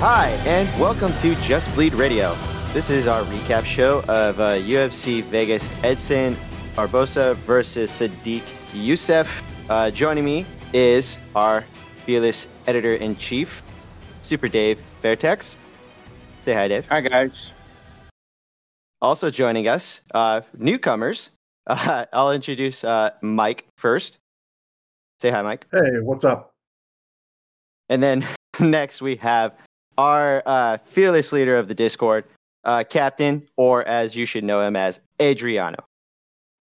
Hi, and welcome to Just Bleed Radio. This is our recap show of uh, UFC Vegas Edson Barboza versus Sodiq Yusuff. Uh, joining me is our fearless editor in chief, Super Dave Fairtex. Say hi, Dave. Hi, guys. Also joining us, uh, newcomers. Uh, I'll introduce uh, Mike first. Say hi, Mike. Hey, what's up? And then next we have our uh, fearless leader of the Discord, uh, Captain, or as you should know him as Adriano.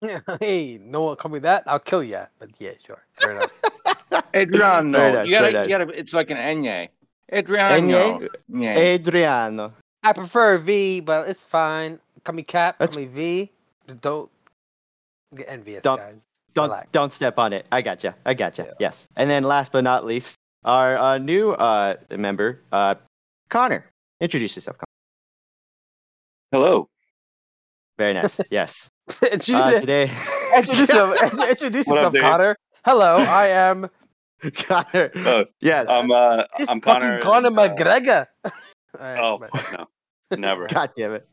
Yeah, hey, no one call me that. I'll kill you. But yeah, sure. Fair enough. Adriano. Very nice, you gotta, you gotta, it's like an Enye. Adriano. Enye? Yeah. Adriano. I prefer V, but it's fine. Call me Cap. That's- Call me V. Just don't get envious, Don't- guys. Don't Relax. don't step on it. I gotcha. I gotcha. Yeah. Yes. And then last but not least, our uh, new uh, member, uh, Conor. Introduce yourself. Conor. Hello. Very nice. yes. introduce Uh, today, introduce yourself, introduce yourself up, Conor. Hello, I am. Conor. Oh, Yes. I'm uh, I'm fucking Connor. Conor and, uh, McGregor. All right, Oh fuck no, never. God damn it.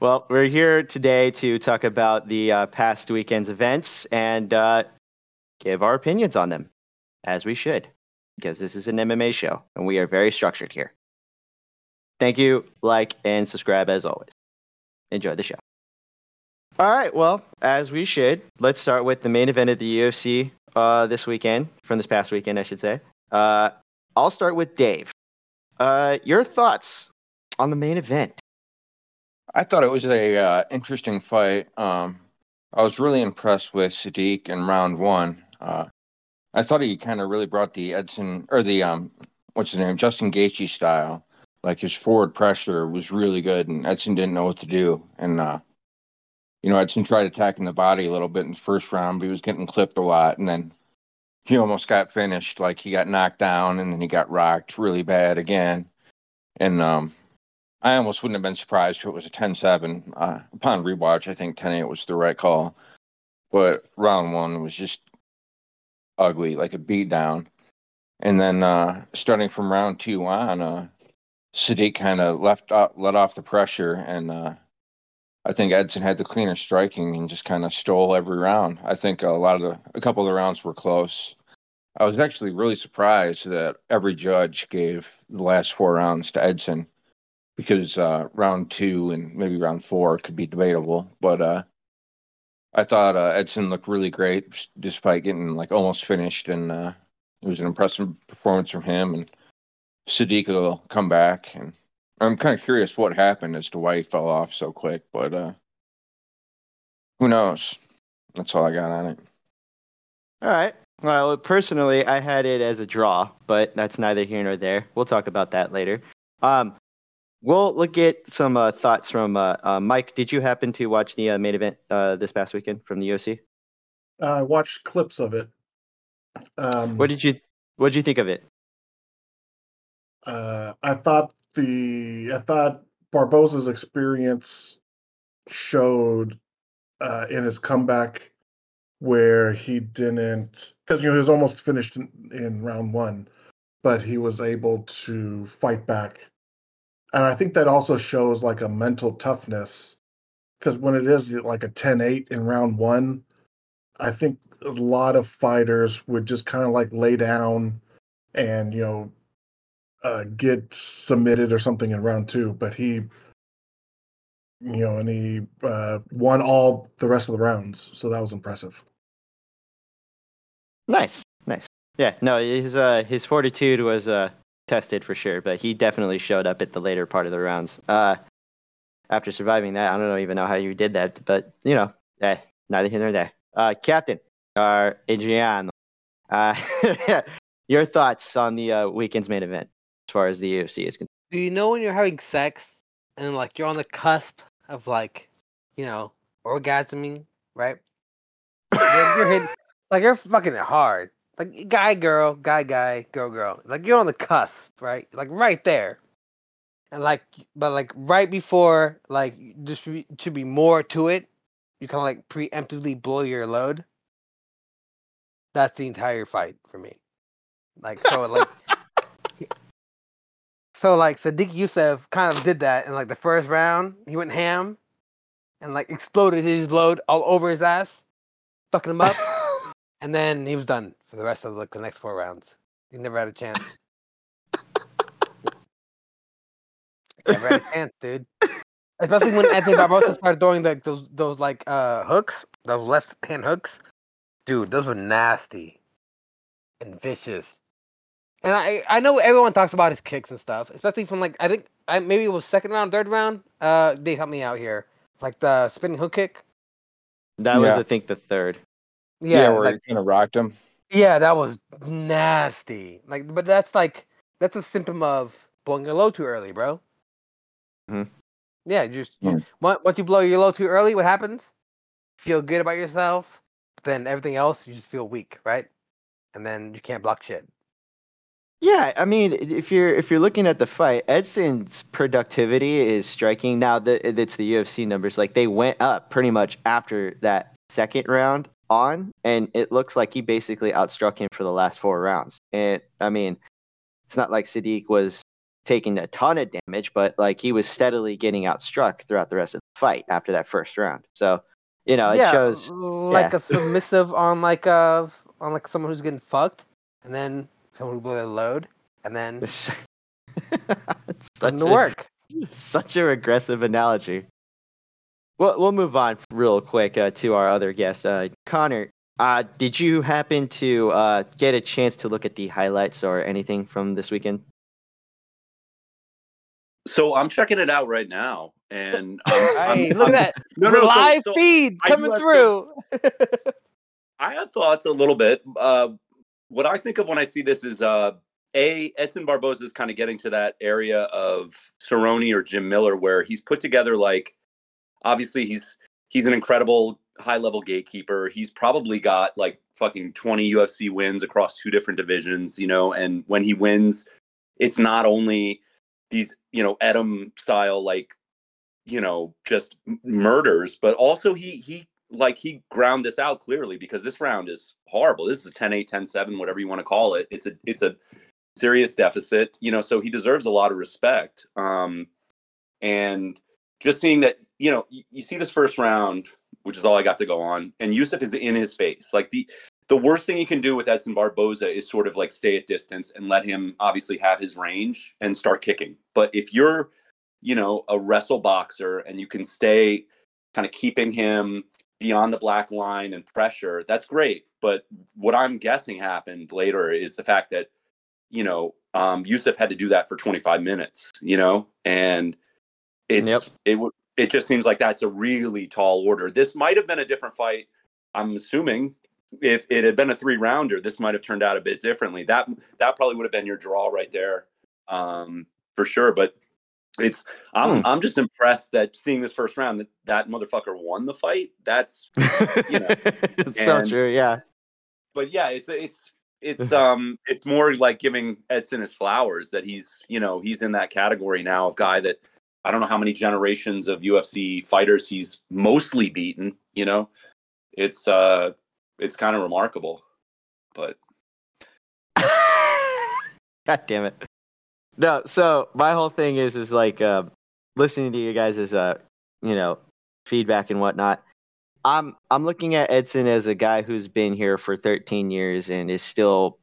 Well, we're here today to talk about the uh, past weekend's events and uh, give our opinions on them, as we should, because this is an MMA show and we are very structured here. Thank you, like, and subscribe as always. Enjoy the show. All right, well, as we should, let's start with the main event of the UFC uh, this weekend, from this past weekend, I should say. Uh, I'll start with Dave. Uh, your thoughts on the main event? I thought it was a uh, interesting fight. Um, I was really impressed with Sodiq in round one. Uh, I thought he kind of really brought the Edson or the um, what's his name, Justin Gaethje style. Like his forward pressure was really good, and Edson didn't know what to do. And uh, you know, Edson tried attacking the body a little bit in the first round, but he was getting clipped a lot, and then he almost got finished. Like he got knocked down, and then he got rocked really bad again. And um, I almost wouldn't have been surprised if it was a 10-7. Uh, upon rewatch, I think 10-8 was the right call. But round one was just ugly, like a beatdown. And then uh, starting from round two on, uh, Sodiq kind of left out, let off the pressure, and uh, I think Edson had the cleaner striking and just kind of stole every round. I think a lot of the, a couple of the rounds were close. I was actually really surprised that every judge gave the last four rounds to Edson because uh, round two and maybe round four could be debatable. But uh, I thought uh, Edson looked really great despite getting like almost finished, and uh, it was an impressive performance from him. And Sodiq will come back, and I'm kind of curious what happened as to why he fell off so quick, but uh, who knows? That's all I got on it. All right. Well, personally, I had it as a draw, but that's neither here nor there. We'll talk about that later. Um, we'll look at some uh, thoughts from uh, uh, Mike. Did you happen to watch the uh, main event uh, this past weekend from the UFC? I watched clips of it. Um, What did you What did you think of it? Uh, I thought the I thought Barboza's experience showed uh, in his comeback where he didn't because you know he was almost finished in, in round one, but he was able to fight back, and I think that also shows like a mental toughness because when it is like a 10-8 in round one, I think a lot of fighters would just kind of like lay down and you know uh, get submitted or something in round two, but he, you know, and he uh, won all the rest of the rounds, so that was impressive. Nice, nice. Yeah, no, his uh, his fortitude was uh, tested for sure, but he definitely showed up at the later part of the rounds. Uh, after surviving that, I don't even know how you did that, but you know, eh, neither here nor there. Uh, Captain, our Adriano, uh, your thoughts on the uh, weekend's main event far as the UFC is concerned? Do you know when you're having sex and like you're on the cusp of like, you know, orgasming, right? you're, you're hitting, like you're fucking it hard. Like guy, girl, guy, guy, girl, girl. Like you're on the cusp, right? Like right there. And like, but like right before, like just to be more to it, you kind of like preemptively blow your load. That's the entire fight for me. Like so, like so like Sodiq Yusuff kind of did that in like the first round. He went ham and like exploded his load all over his ass, fucking him up, and then he was done for the rest of like the next four rounds. He never had a chance. never had a chance, dude. Especially when Anthony Barboza started throwing like those those like uh hooks, those left hand hooks. Dude, those were nasty and vicious. And I I know everyone talks about his kicks and stuff, especially from like I think I maybe it was second round, third round. Uh, they helped me out here, like the spinning hook kick. That was, Yeah. I think, the third. Yeah, Yeah, where like he kind of rocked him. yeah, that was nasty. Like, but that's like that's a symptom of blowing your load too early, bro. Mhm. Yeah, just you, Hmm. once you blow your load too early, what happens? Feel good about yourself, then everything else you just feel weak, right? And then you can't block shit. Yeah, I mean, if you're if you're looking at the fight, Edson's productivity is striking. Now that it's the UFC numbers, like they went up pretty much after that second round on, and it looks like he basically outstruck him for the last four rounds. And I mean, it's not like Sodiq was taking a ton of damage, but like he was steadily getting outstruck throughout the rest of the fight after that first round. So, you know, it yeah, shows. like yeah. a submissive on like uh on like someone who's getting fucked, and then someone who blew their load, and then it's put such in the a- work. Such a regressive analogy. Well, we'll move on real quick uh, to our other guest, uh, Conor. Uh, did you happen to uh, get a chance to look at the highlights or anything from this weekend? So I'm checking it out right now, and I'm, I'm- look at I'm- that No, no, live so feed coming have through. I have thoughts a little bit. Uh, what I think of when I see this is uh, a Edson Barboza is kind of getting to that area of Cerrone or Jim Miller where he's put together like obviously he's he's an incredible high level gatekeeper. He's probably got like fucking 20 UFC wins across two different divisions, you know, and when he wins, it's not only these, you know, Edom style like you know, just murders, but also he he like he ground this out clearly because this round is horrible. This is a 10-8, 10-7, whatever you want to call it. It's a it's a serious deficit, you know, so he deserves a lot of respect. Um and just seeing that, you know, you, you see this first round, which is all I got to go on, and Yusuff is in his face. Like the the worst thing you can do with Edson Barboza is sort of like stay at distance and let him obviously have his range and start kicking. But if you're you know, a wrestle boxer and you can stay kind of keeping him beyond the black line and pressure, that's great. But what I'm guessing happened later is the fact that, you know, um, Yusuff had to do that for 25 minutes, you know, and it's, Yep. it would, it just seems like that's a really tall order. This might have been a different fight. I'm assuming if it had been a three rounder, this might have turned out a bit differently. That, that probably would have been your draw right there. Um, for sure. But it's I'm Hmm. I'm just impressed that seeing this first round that that motherfucker won the fight. That's You know, it's so true. Yeah. but yeah, it's it's it's um it's more like giving Edson his flowers that he's you know he's in that category now of guy that I don't know how many generations of UFC fighters he's mostly beaten. You know, it's uh it's kind of remarkable, but God damn it. No, so my whole thing is is like uh, listening to you guys' as uh, you know, feedback and whatnot. I'm I'm looking at Edson as a guy who's been here for 13 years and is still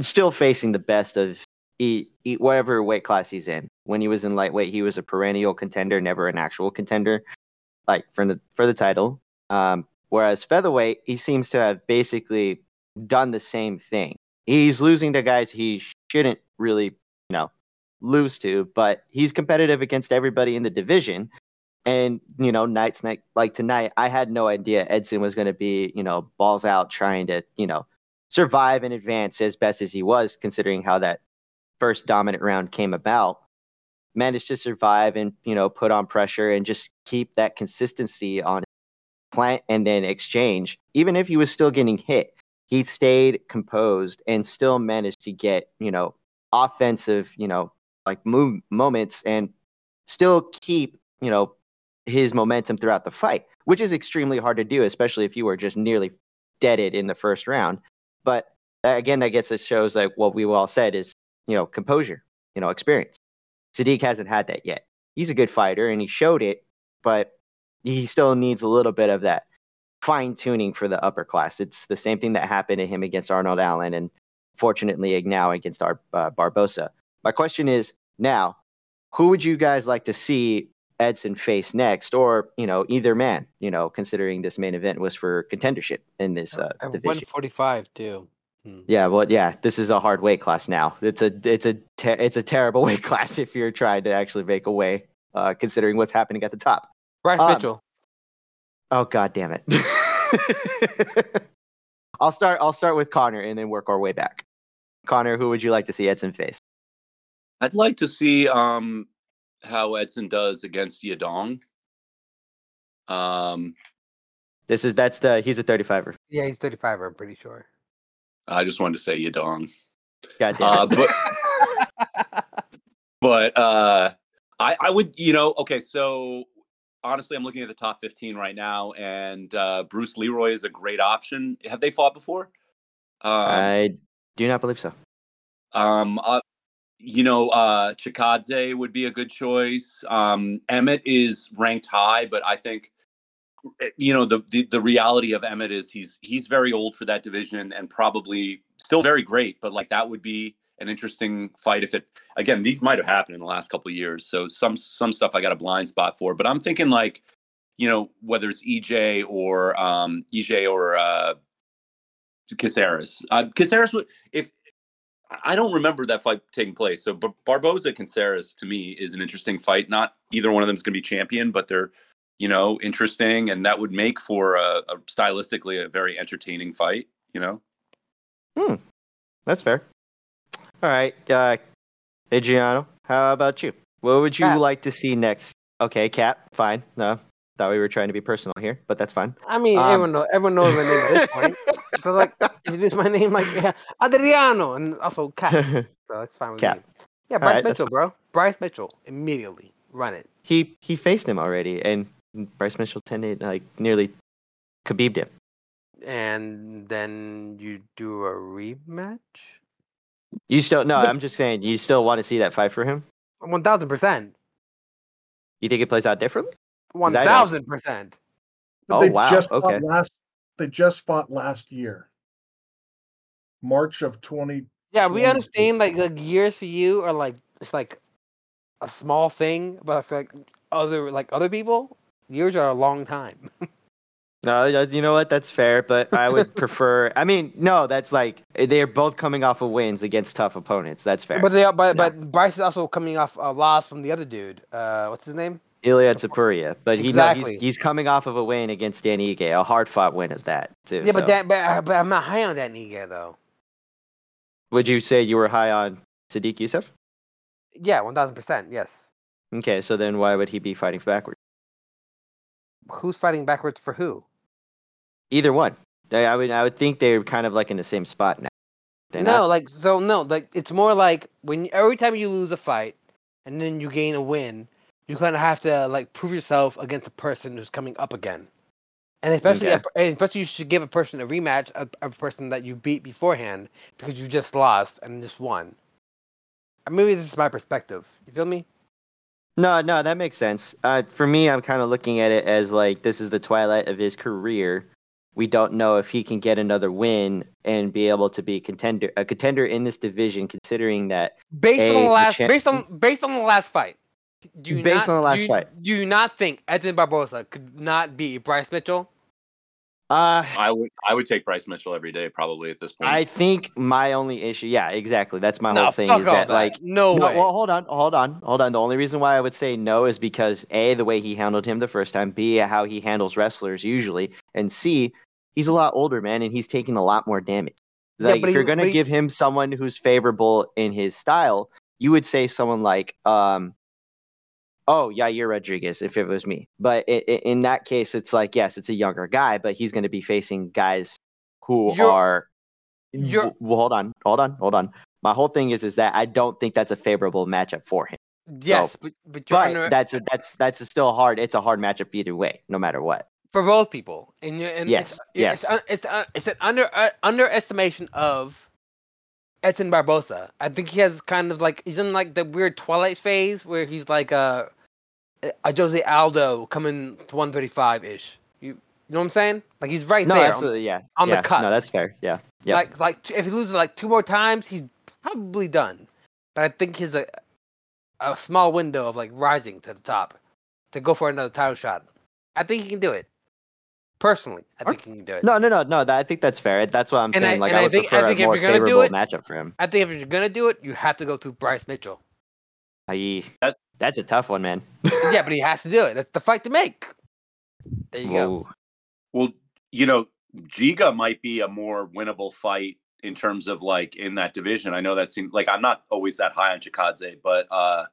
still facing the best of e, e, whatever weight class he's in. When he was in lightweight, he was a perennial contender, never an actual contender, like for the for the title. Um, whereas featherweight, he seems to have basically done the same thing. He's losing to guys he shouldn't really, know, lose to, but he's competitive against everybody in the division. And you know, nights night like tonight, I had no idea Edson was going to be, you know, balls out trying to, you know, survive and advance as best as he was, considering how that first dominant round came about. Managed to survive and you know put on pressure and just keep that consistency on plant and then exchange. Even if he was still getting hit, he stayed composed and still managed to get you know offensive you know like move moments and still keep you know his momentum throughout the fight, which is extremely hard to do, especially if you were just nearly deaded in the first round. But again, I guess it shows like what we all said is you know composure, you know experience. Sodiq hasn't had that yet. He's a good fighter and he showed it, but he still needs a little bit of that fine tuning for the upper class. It's the same thing that happened to him against Arnold Allen and fortunately now against our uh, Barboza. My question is now, who would you guys like to see Edson face next, or you know either man? You know, considering this main event was for contendership in this uh, division. 145 too. Yeah, well, yeah, this is a hard weight class now. It's a it's a te- it's a terrible weight class if you're trying to actually make a way, uh, considering what's happening at the top. Bryce Um, Mitchell. Oh god damn it. I'll start I'll start with Conor and then work our way back. Conor, who would you like to see Edson face? I'd like to see um how Edson does against Yadong. Um, This is that's the he's a 35er. Yeah, he's 35. I'm pretty sure. I just wanted to say Yadong. God damn Uh, but but uh, I I would you know okay so honestly I'm looking at the top 15 right now and uh, Bruce Leroy is a great option. Have they fought before? Um, I do not believe so. Um, uh, you know, uh, Chikadze would be a good choice. Um, Emmett is ranked high, but I think, eh, you know, the, the the reality of Emmett is he's he's very old for that division and probably still very great. But like that would be an interesting fight if it again these might have happened in the last couple of years. So some some stuff I got a blind spot for, but I'm thinking like, you know, whether it's EJ or um, EJ or uh, Caceres. Uh, Caceres would if I don't remember that fight taking place. So Bar- Barboza Caceres to me is an interesting fight. Not either one of them is going to be champion, but they're you know interesting, and that would make for a, a stylistically a very entertaining fight. You know, Hmm. That's fair. All right, uh, Adriano, how about you? What would you like to see next? Okay, Cap, fine. No, thought we were trying to be personal here, but that's fine. I mean, Um, everyone knows everyone knows my name at this point. so like, introduce my name like yeah, Adriano, and also Cap. So that's fine with Cap. me. Yeah, Bryce right, that's Mitchell, bro. Bryce Mitchell, immediately run it. he he faced him already, and Bryce Mitchell tended like nearly Khabib'd him. And then you do a rematch. You still no, But- I'm just saying you still want to see that fight for him. One thousand percent. You think it plays out differently? One I don't. thousand percent. Oh, they wow, Just okay. Fought last, they just fought last year, March of twenty. Yeah, we understand like like years for you are like it's like a small thing, but I feel like other like other people, years are a long time. No, you know what? That's fair, but I would prefer. I mean, no, that's like they're both coming off of wins against tough opponents. That's fair. But they are, but Yeah. but Bryce is also coming off a loss from the other dude. Uh, what's his name? Ilia Topuria, but he no, he's he's coming off of a win against Dan Ige, a hard fought win is that too. Yeah, but so. that but, uh, but I'm not high on that Niga though. would you say you were high on Sodiq Yusuff? Yeah, one thousand percent. Yes. Okay, so then why would he be fighting backwards? Who's fighting backwards for who? Either one. I I would I would think they're kind of like in the same spot now. They're no, not? like so no, like it's more like when every time you lose a fight and then you gain a win, you kind of have to like prove yourself against a person who's coming up again. And especially, Okay. a, and especially, you should give a person a rematch of a person that you beat beforehand because you just lost and just won. Maybe this is my perspective. You feel me? No, no, that makes sense. Uh, for me, I'm kind of looking at it as like this is the twilight of his career. We don't know if he can get another win and be able to be contender a contender in this division, considering that Based on A, the the last, cha- based on based on the last fight. Do you Based not, on the last do fight. do you not think Edson Barboza could not beat Bryce Mitchell? uh, I would I would take Bryce Mitchell every day probably at this point. I think my only issue, yeah, exactly. That's my no, whole thing is all that like no, no, way. well, hold on, hold on, hold on. The only reason why I would say no is because a the way he handled him the first time, b how he handles wrestlers usually, and c he's a lot older, man, and he's taking a lot more damage. Yeah, Like if you're gonna give him someone who's favorable in his style, you would say someone like um. Oh, Yair Rodriguez, if it was me. But i i in that case, it's like, yes, it's a younger guy, but he's going to be facing guys who You're- are. you're- well, hold on, hold on, hold on. My whole thing is, is that I don't think that's a favorable matchup for him. yes, but but you're But under, that's a, that's that's still hard. It's a hard matchup either way, no matter what. For both people. And, and Yes, it's, yes. It's, it's, un- it's an under uh, underestimation of Edson Barboza. I think he has kind of like he's in like the weird Twilight phase where he's like a a Jose Aldo coming to 135 ish. You you know what I'm saying? Like he's right No, there. on- absolutely, yeah. on the yeah. cusp. No, that's fair. Yeah. Yeah. Like like if he loses like two more times, he's probably done. But I think he's a a small window of like rising to the top to go for another title shot. I think he can do it. Personally, I think he can do it. No, no, no, no. That, I think that's fair. That's what I'm And I- saying. like and I I would think- I prefer think a if more you're gonna do favorable it- matchup for him. I think if you're gonna do it, you have to go through Bryce Mitchell. I.e., That- that's a tough one, man. yeah, but he has to do it. That's the fight to make. There you go. Well, you know, Giga might be a more winnable fight in terms of like in that division. I know that seems like I'm not always that high on Chikadze, but uh,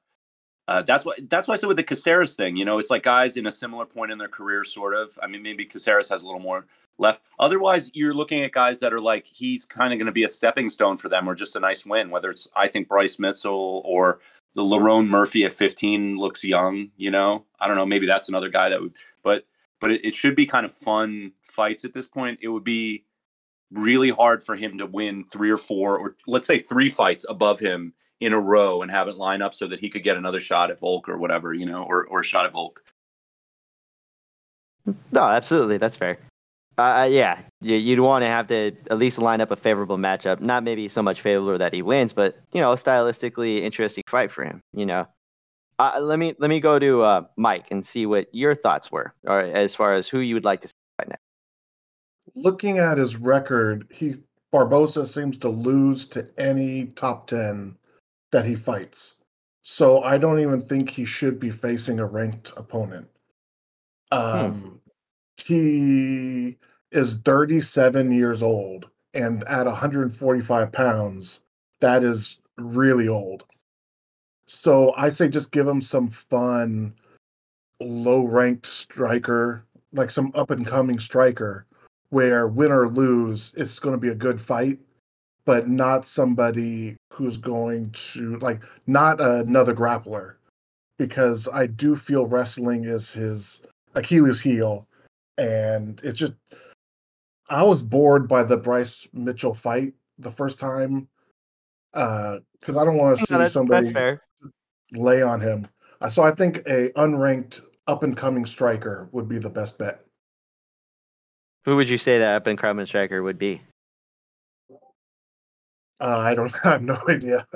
uh, that's what that's why I said with the Caceres thing. You know, it's like guys in a similar point in their career, sort of. I mean, maybe Caceres has a little more left. Otherwise, you're looking at guys that are like he's kind of going to be a stepping stone for them, or just a nice win. Whether it's I think Bryce Mitchell or the Lerone Murphy at 15 looks young. You know, I don't know. Maybe that's another guy that would, but but it, it should be kind of fun fights at this point. It would be really hard for him to win three or four, or let's say three fights above him in a row and have it line up so that he could get another shot at Volk or whatever, you know, or, or a shot at Volk. No, absolutely, that's fair. Uh, yeah, you, you'd want to have to at least line up a favorable matchup. Not maybe so much favorable that he wins, but you know, a stylistically interesting fight for him. You know, uh, let me let me go to uh, Mike and see what your thoughts were, or as far as who you would like to see right now. Looking at his record, he Barboza seems to lose to any top 10 that he fights. So I don't even think he should be facing a ranked opponent. Um he is 37 years old and at 145 pounds, that is really old. So I say just give him some fun, low ranked striker, like some up and coming striker, where win or lose, it's going to be a good fight, but not somebody who's going to, like, not another grappler. Because I do feel wrestling is his Achilles heel. And it's just, I was bored by the Bryce Mitchell fight the first time. Because I don't want to see that's, somebody that's fair. lay on him. Uh, So I think a unranked up and coming striker would be the best bet. Who would you say that up and coming striker would be? Uh, I don't I have no idea.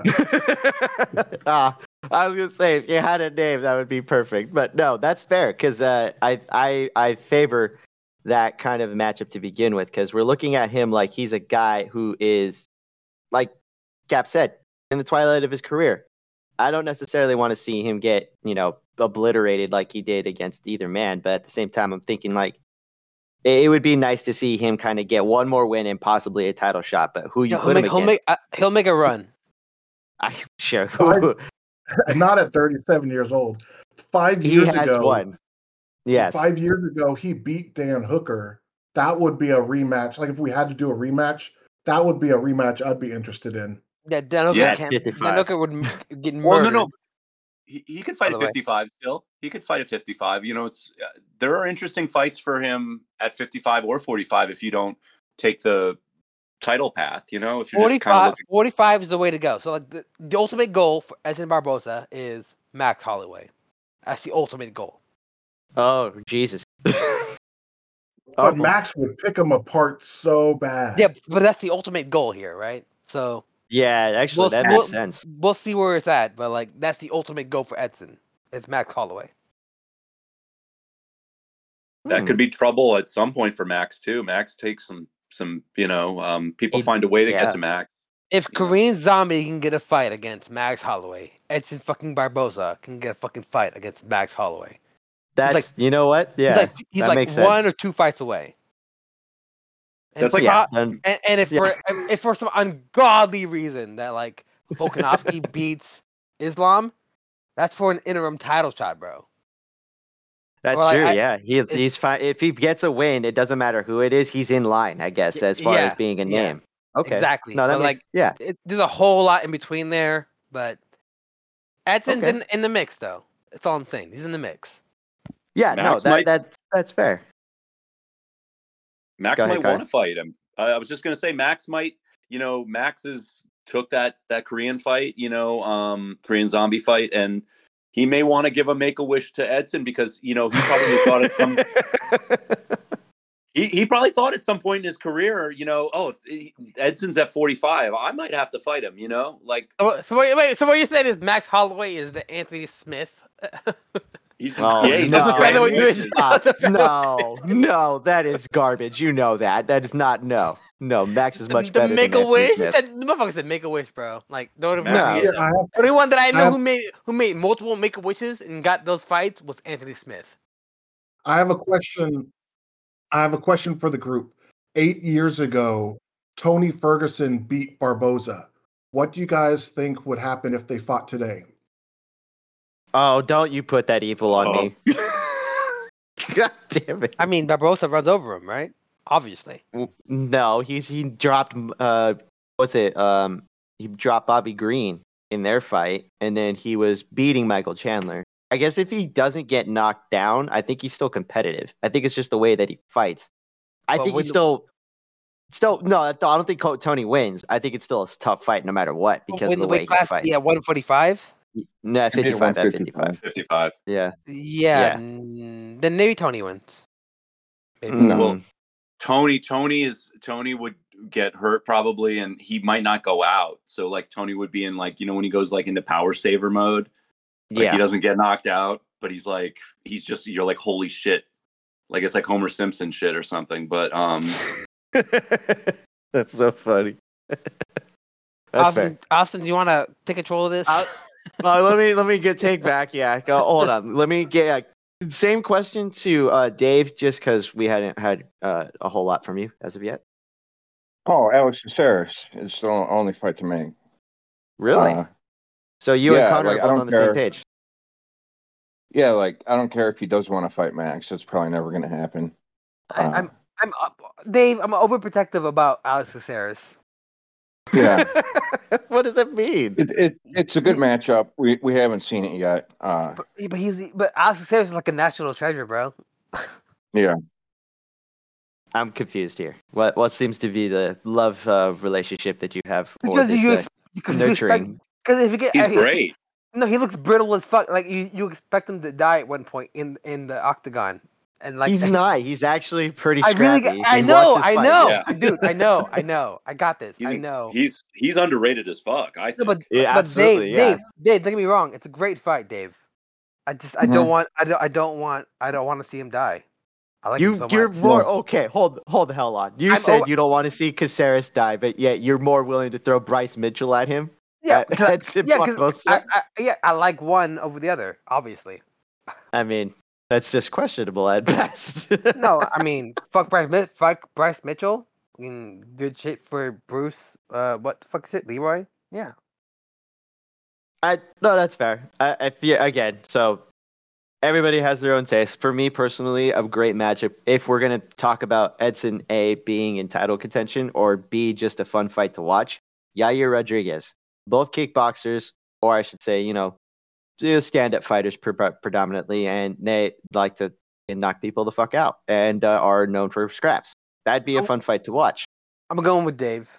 Ah, I was gonna say if you had a name, that would be perfect. But no, that's fair because uh, I I I favor that kind of matchup to begin with because we're looking at him like he's a guy who is like Cap said in the twilight of his career. I don't necessarily want to see him get you know obliterated like he did against either man, but at the same time, I'm thinking like it, it would be nice to see him kind of get one more win and possibly a title shot. But who you Yeah, he'll, put him make, he'll, make, uh, he'll make a run. I, sure. I- Not at 37 years old. Five he years has ago, one. Yes. five years ago, he beat Dan Hooker. That would be a rematch. Like if we had to do a rematch, that would be a rematch I'd be interested in. Yeah, Danuka Yeah, can't. 55. Danuka would get murdered. Well, no, no. He, he could fight By at the way. 55 still. He could fight at 55. You know, it's uh, there are interesting fights for him at 55 or 45 if you don't take the title path. You know, if you're just kind 45, of looking. 45 is the way to go. So like the, the ultimate goal for Edson Barboza is Max Holloway. That's the ultimate goal. Oh Jesus. But Max would pick him apart so bad. Yeah, but that's the ultimate goal here, right? So yeah, actually, We'll- that we'll- makes sense. we'll see where it's at, but like that's the ultimate goal for Edson. It's Max Holloway. That Hmm. could be trouble at some point for Max too. Max takes some some. You know, um, people He- find a way to yeah. get to Max. If You know. Korean Zombie can get a fight against Max Holloway, Edson fucking Barboza can get a fucking fight against Max Holloway. That's you know what? Yeah. he's like he's that like makes one sense. or two fights away. And That's for like- yeah. po- then- and, and if Yeah. for if for some ungodly reason that like Volkanovski beats Islam, that's for an interim title shot, bro. that's well, true. I- yeah. He he's fine. If he gets a win, it doesn't matter who it is. He's in line, I guess, as far as being a yeah. name. Okay. Exactly. No, that But, makes yeah. It, there's a whole lot in between there, but Edson's Okay. in, in the mix though. That's all I'm saying. He's in the mix. Yeah. no, Max that might- that's that's fair. Max ahead, might want to fight him. I I was just going to say Max might. You know, Max Max's took that that Korean fight, you know, um, Korean zombie fight, and he may want to give a make a wish to Edson because you know he probably thought at some he, he probably thought at some point in his career, you know, oh, Edson's at forty five, I might have to fight him, you know, like So, what- so wait, wait, so what you're saying is Max Holloway is the Anthony Smith? he's Oh, yeah, he's That's no. the just fact that we Brandon do it. Houston. Stop. That's a- no, no, that is garbage. You know that. That is not no. No, Max is much the, better Make than a Anthony wish. Smith. Said, the motherfucker said Make a Wish, bro. Like the only, No. No. Yeah, I have, only one that I know I have- who made who made multiple Make a Wishes and got those fights was Anthony Smith. I have a question. I have a question for the group. Eight years ago, Tony Ferguson beat Barboza. What do you guys think would happen if they fought today? Oh, don't you put that evil on Oh. me. God damn it. I mean, Barboza runs over him, right? Obviously. No, he's he dropped uh what's it? Um he dropped Bobby Green in their fight and then he was beating Michael Chandler. I guess if he doesn't get knocked down, I think he's still competitive. I think it's just the way that he fights. I But think he's still still no, I don't think Tony wins. I think it's still a tough fight no matter what because of the the way weight he class, fights. yeah, 145. No, I made it 55 55. Fifty five. Yeah. Yeah, Yeah. mm, then maybe Tony wins. Maybe. Mm. Well, Tony, Tony is Tony would get hurt probably, and he might not go out. So like Tony would be in like you know when he goes like into power saver mode, like yeah. he doesn't get knocked out, but he's like he's just you're like holy shit, like it's like Homer Simpson shit or something. But um, That's so funny. That's fair. Austin, Austin, do you want to take control of this? I'll- Uh, let me let me get take back. Yeah, go, hold on. Let me get uh, same question to uh, Dave, just because we hadn't had uh, a whole lot from you as of yet. Oh, Alex Caceres is the only fight to make. Really? Uh, so you and yeah, Conor like, are both on the same care. page. yeah, like I don't care if he does want to fight Max. It's probably never going to happen. I, Uh, I'm, I'm, uh, Dave. I'm overprotective about Alex Caceres. Yeah, what does that mean? it, it it's a good matchup. We we haven't seen it yet. Uh, But, but he's, but Alex Caceres is like a national treasure, bro. yeah, I'm confused here. What what seems to be the love uh, relationship that you have for Because this you, uh, because you expect, nurturing? because if you get, he's I- great. No, he looks brittle as fuck. Like you, you expect him to die at one point in in the octagon, and like He's not. He's actually pretty I really, scrappy. g- if I know, I fights. know, Yeah. I dude, I know, I know, I got this. He's I know. he's he's underrated as fuck. I No, think. but, Yeah, but Dave, yeah. Dave, Dave, don't get me wrong. It's a great fight, Dave. I just, I Mhm. don't want, I don't, I don't want, I don't want to see him die. I like him You, so you're much. more okay. Hold, hold the hell on. You I'm said over- you don't want to see Caceres die, but yet you're more willing to throw Bryce Mitchell at him. yeah, at, 'cause I- at Sid yeah, 'cause Barboza? I, I, yeah, I like one over the other, obviously. I mean, that's just questionable at best. No, I mean, fuck Bryce, fuck Bryce Mitchell. I mean, good shit for Bruce. Uh, what the fuck is it, Leroy? Yeah. I no, that's fair. I, I feel again. So everybody has their own taste. For me personally, a great matchup. If we're gonna talk about Edson A being in title contention or B just a fun fight to watch, Yair Rodriguez, both kickboxers, or I should say, you know, stand-up fighters pre- predominantly, and they like to knock people the fuck out and uh, are known for scraps. That'd be a fun fight to watch. I'm going with Dave.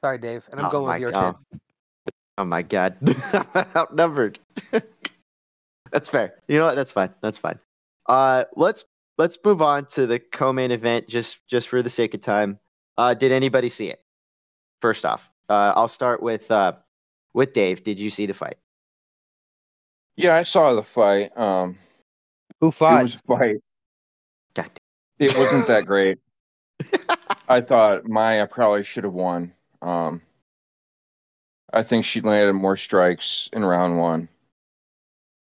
Sorry, Dave, and I'm Oh going with your God. kid. Oh my god, I'm outnumbered. That's fair. You know what? That's fine. That's fine. Uh, let's let's move on to the co-main event just just for the sake of time. Uh, did anybody see it? First off, uh, I'll start with uh, with Dave. Did you see the fight? Yeah, I saw the fight. Um, Who it fought? was a fight. God It wasn't that great. I thought Maia probably should have won. Um, I think she landed more strikes in round one.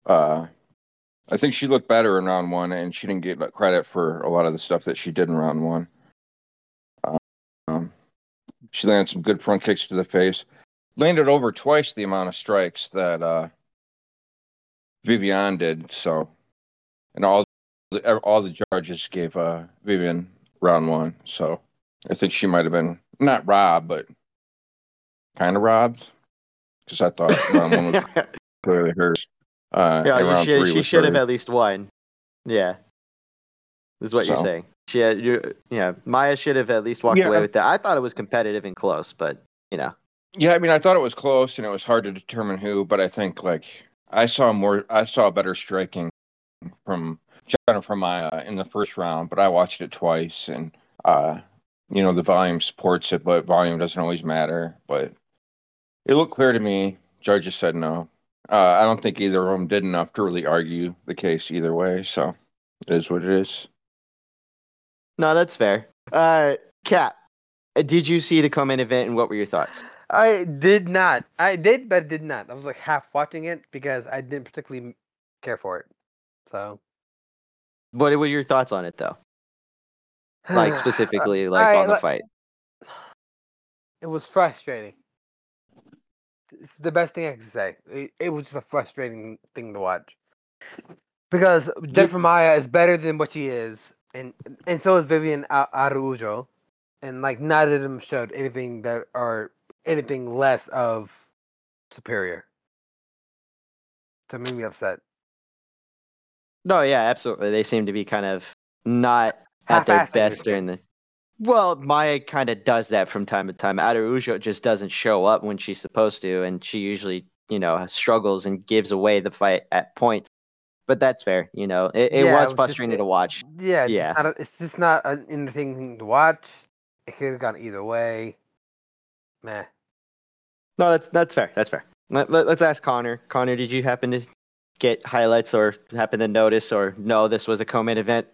Uh, I think she looked better in round one, and she didn't get credit for a lot of the stuff that she did in round one. Um, she landed some good front kicks to the face. Landed over twice the amount of strikes that uh, Vivian did. So, and all the, all the judges gave uh, Vivian round one. So, I think she might have been not robbed, but kind of robbed because I thought round one was clearly hers. Uh, yeah, and you round should, three she should have at least won. Yeah, this is what you're saying. She had, you, yeah, Maia should have at least walked Yeah. away with that. I thought it was competitive and close, but you know, Yeah, I mean, I thought it was close and it was hard to determine who, but I think like I saw more, I saw better striking from Jennifer Maia in the first round, but I watched it twice and, uh, you know, the volume supports it, but volume doesn't always matter. But it looked clear to me. Judges said no. Uh, I don't think either of them did enough to really argue the case either way. So it is what it is. No, that's fair. Uh, Cap, did you see the co-main event and what were your thoughts? I did not. I did, but did not. I was like half watching it because I didn't particularly care for it. So, What were your thoughts on it though? Like specifically, like I- on the like- fight. it was frustrating. It's the best thing I can say. It, it was just a frustrating thing to watch because Jennifer Maia is better than what she is, and and so is Vivian A- Araujo, and like neither of them showed anything that are anything less of superior. To make me upset. No, yeah, absolutely. They seem to be kind of not at their best during the. Well, Maia kind of does that from time to time. Araujo just doesn't show up when she's supposed to, and she usually, you know, struggles and gives away the fight at points. But that's fair, you know. It, it Yeah, it was was just- frustrating to watch. Yeah, it's Yeah. Just not a, it's just not an entertaining thing to watch. It could have gone either way. Meh. No, that's that's fair. That's fair. Let, let, us ask Conor. Conor, did you happen to get highlights or happen to notice or no, this was a co-main event?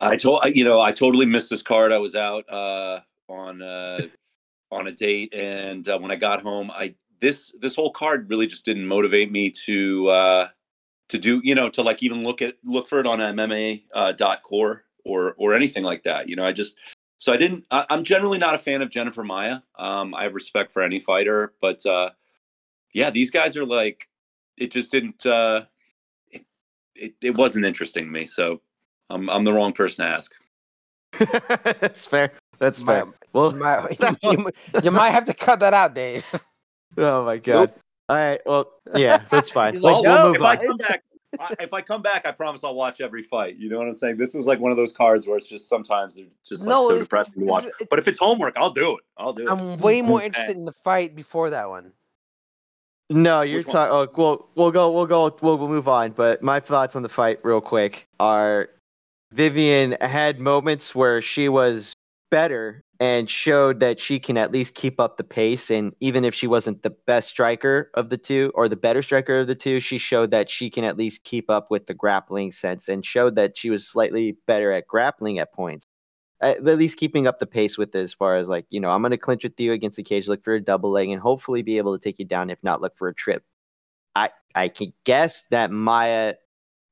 I told you know I totally missed this card. I was out uh, on uh, on a date, and uh, when I got home, I this this whole card really just didn't motivate me to uh, to do you know to like even look at look for it on MMA uh, dot core or or anything like that. You know, I just so I didn't. I, I'm generally not a fan of Jennifer Maia. Um, I have respect for any fighter, but uh, yeah, these guys are like it just didn't. Uh, it, it it wasn't interesting to me. So I'm I'm the wrong person to ask. that's fair. That's My- fair. Well, You might, you, you might have to cut that out, Dave. oh my god. All right. Well, yeah, that's fine. He's We'll, like, we'll "No, move if I on. come back, I, if I come back, I promise I'll watch every fight. You know what I'm saying? This was like one of those cards where it's just sometimes they're just like No, so it's- depressing to watch. But if it's homework, I'll do it. I'll do it. I'm way more Okay. interested in the fight before that one. No, you're talking. Oh, we'll we'll go. We'll go. We'll, we'll move on. But my thoughts on the fight, real quick, are Vivian had moments where she was better and showed that she can at least keep up the pace. And even if she wasn't the best striker of the two or the better striker of the two, she showed that she can at least keep up with the grappling sense and showed that she was slightly better at grappling at points. At least keeping up the pace with it as far as like, you know, I'm going to clinch with you against the cage, look for a double leg, and hopefully be able to take you down. If not, look for a trip. I, I can guess that Maia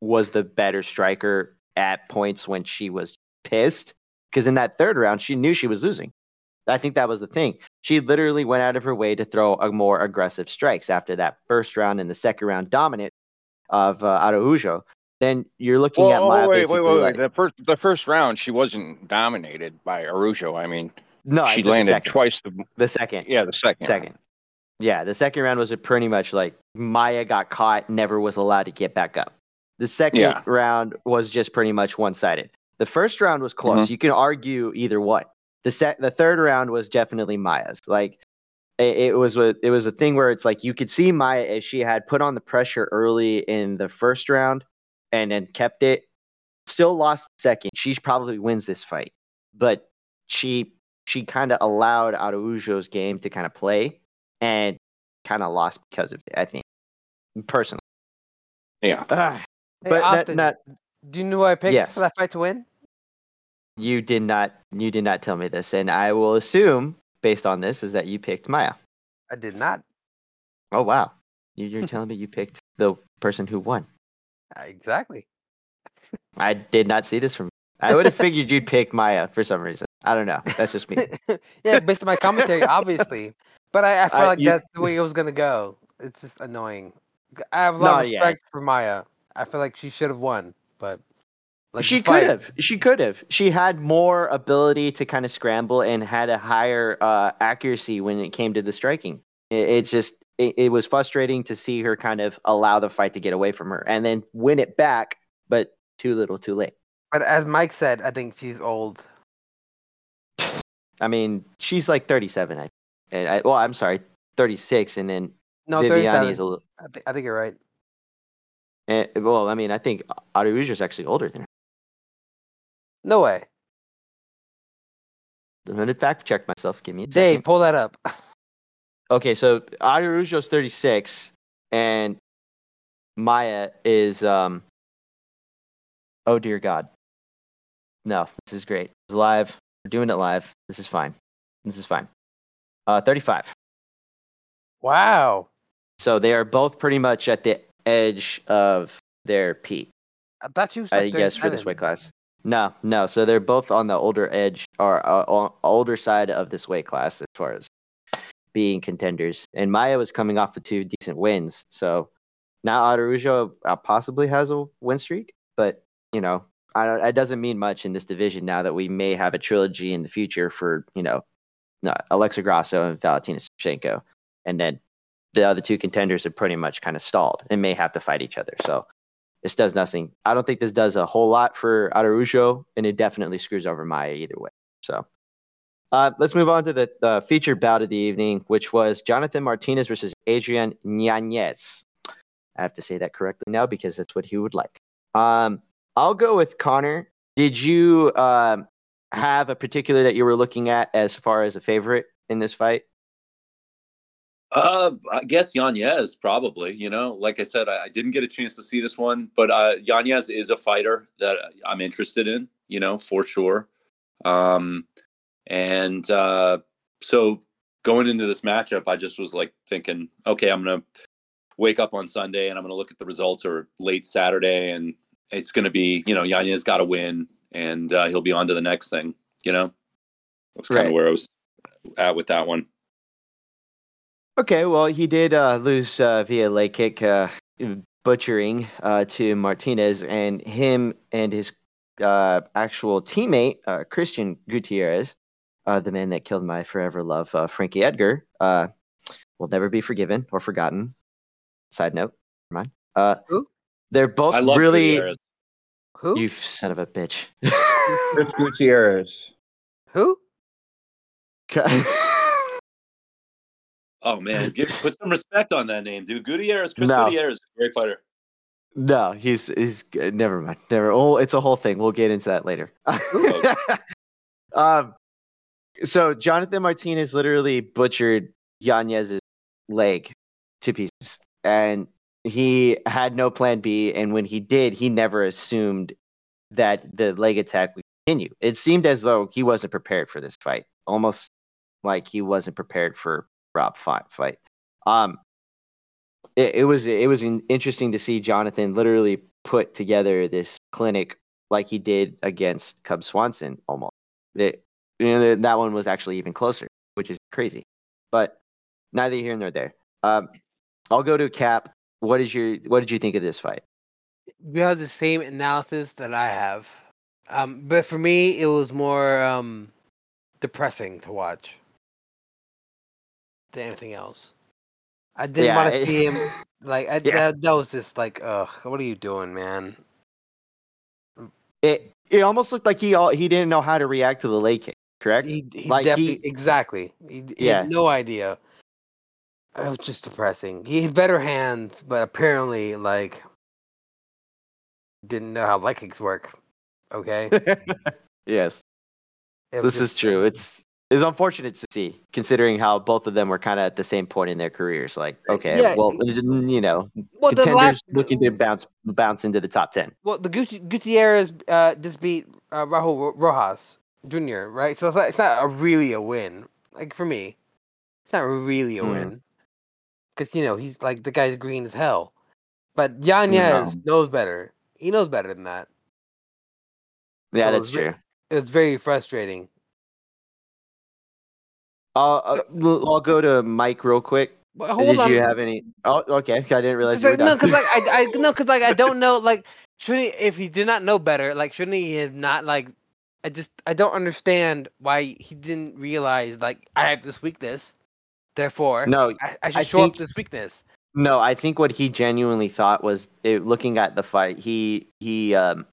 was the better striker at points when she was pissed because in that third round she knew she was losing. I think that was the thing. She literally went out of her way to throw a more aggressive strikes after that first round and the second round dominant of uh, Araujo. Then you're looking at Well, Maia oh, wait, wait, wait, like. The first, the first round, she wasn't dominated by Araujo. I mean, no, she said the landed twice. The, The second, yeah, the second. second. Yeah, the second round was a pretty much like Maia got caught, never was allowed to get back up. The second Yeah. round was just pretty much one sided. The first round was close. You can argue either one. The set, the third round was definitely Maia's. Like it, it was a it was a thing where it's like you could see Maia if she had put on the pressure early in the first round and then kept it, still lost the second. She probably wins this fight, but she she kind of allowed Araujo's game to kind of play and kind of lost because of it. I think personally. Yeah. Ah, Hey, but not, Austin, not do you know who I picked Yes. for that fight to win? you did not you did not tell me this, and I will assume based on this is that you picked Maia. I did not. Oh wow, you, you're telling me you picked the person who won. Uh, Exactly. I did not see this from. I would have figured you'd pick Maia for some reason. I don't know. That's just me. yeah, based on my commentary, obviously. But I, I feel I- like you- that's the way it was gonna go. It's just annoying. I have a lot of No, yeah. respect for Maia. I feel like she should have won, but like she could have. She could have. She had more ability to kind of scramble and had a higher uh, accuracy when it came to the striking. It, it's just it, it was frustrating to see her kind of allow the fight to get away from her and then win it back, but too little, too late. But as Mike said, I think she's old. I mean, she's like 37. I and I, well, I'm sorry, 36, and then No, Viviani is a little. I, thi- I think you're right. Eh, well, I mean, I think Araujo is actually older than her. No way. I'm gonna fact check myself. Give me a Dave, second. pull that up. Okay, so Araujo's 36, and Maia is um. Oh dear God. No, this is great. It's live. We're doing it live. This is fine. This is fine. Uh, 35. Wow. So they are both pretty much at the edge of their peak. I thought you I guess for this weight class. No, no. So they're both on the older edge or uh, older side of this weight class as far as being contenders. And Maia was coming off of two decent wins. So now Araujo uh, possibly has a win streak, but you know, I it doesn't mean much in this division now that we may have a trilogy in the future for you know, uh, Alexa Grasso and Valentina Shevchenko, and then the other two contenders have pretty much kind of stalled and may have to fight each other. So this does nothing. I don't think this does a whole lot for Araujo, and it definitely screws over Maia either way. So uh, let's move on to the, the featured bout of the evening, which was Jonathan Martinez versus Adrian Yanez. I have to say that correctly now because that's what he would like. Um, I'll go with Connor. Did you um, have a particular that you were looking at as far as a favorite in this fight? Uh, I guess Yanez probably. You know, like I said, I, I didn't get a chance to see this one, but uh, Yanez is a fighter that I'm interested in. You know, for sure. Um, and uh, so going into this matchup, I just was like thinking, okay, I'm gonna wake up on Sunday and I'm gonna look at the results or late Saturday, and it's gonna be, you know, Yanez got to win, and uh, he'll be on to the next thing. You know, that's kind of Right. where I was at with that one. Okay, well, he did uh, lose uh, via leg kick, uh, butchering uh, to Martinez, and him and his uh, actual teammate, uh, Christian Gutierrez, uh, the man that killed my forever love, uh, Frankie Edgar, uh, will never be forgiven or forgotten. Side note, never mind. Uh, Who? They're both I love really. Gutierrez. Who? You son of a bitch. Chris Gutierrez. Who? Oh man, give put some respect on that name, dude. Gutierrez, Chris No. Gutierrez, great fighter. No, he's he's never mind. Never. Oh, it's a whole thing. We'll get into that later. um, so Jonathan Martinez literally butchered Yanez's leg to pieces, and he had no plan B. And when he did, he never assumed that the leg attack would continue. It seemed as though he wasn't prepared for this fight, almost like he wasn't prepared for Rob fight. fight. Um, it, it was it was interesting to see Jonathan literally put together this clinic like he did against Cub Swanson almost. It, you know, that one was actually even closer, which is crazy. But neither here nor there. Um, I'll go to Cap. What is your what did you think of this fight? You have the same analysis that I have. Um, but for me, it was more um, depressing to watch than anything else. I didn't Yeah, want to it- see him. Like I, Yeah. that, that was just like, ugh, what are you doing, man? It it almost looked like he all, he didn't know how to react to the leg kick. Correct? He, he Like, definitely, he- exactly. He, he Yeah. had no idea. It was just depressing. He had better hands, but apparently, like, didn't know how leg kicks work. Okay, yes. This is true. It's it's unfortunate to see, considering how both of them were kind of at the same point in their careers. Like, okay, Yeah. well, you know, well, contenders last, looking to bounce bounce into the top ten. Well, the Guti- Gutierrez uh, just beat uh, Raul Rosas Jr. Right, so it's not, it's not a really a win. Like for me, it's not really a Hmm. win because you know he's like the guy's green as hell. But Yanez knows better. He knows better than that. Yeah, So that's re- true. It's very frustrating. I'll uh, I'll go to Mike real quick. But hold Did on. you have any? Oh, okay. I didn't realize you were like, no, because like I, I no, because like I don't know. Like, shouldn't he, if he did not know better, like shouldn't he have not like? I just I don't understand why he didn't realize like I have this weakness, therefore no, I, I should I show up this weakness. no. I think what he genuinely thought was, it, looking at the fight, he he um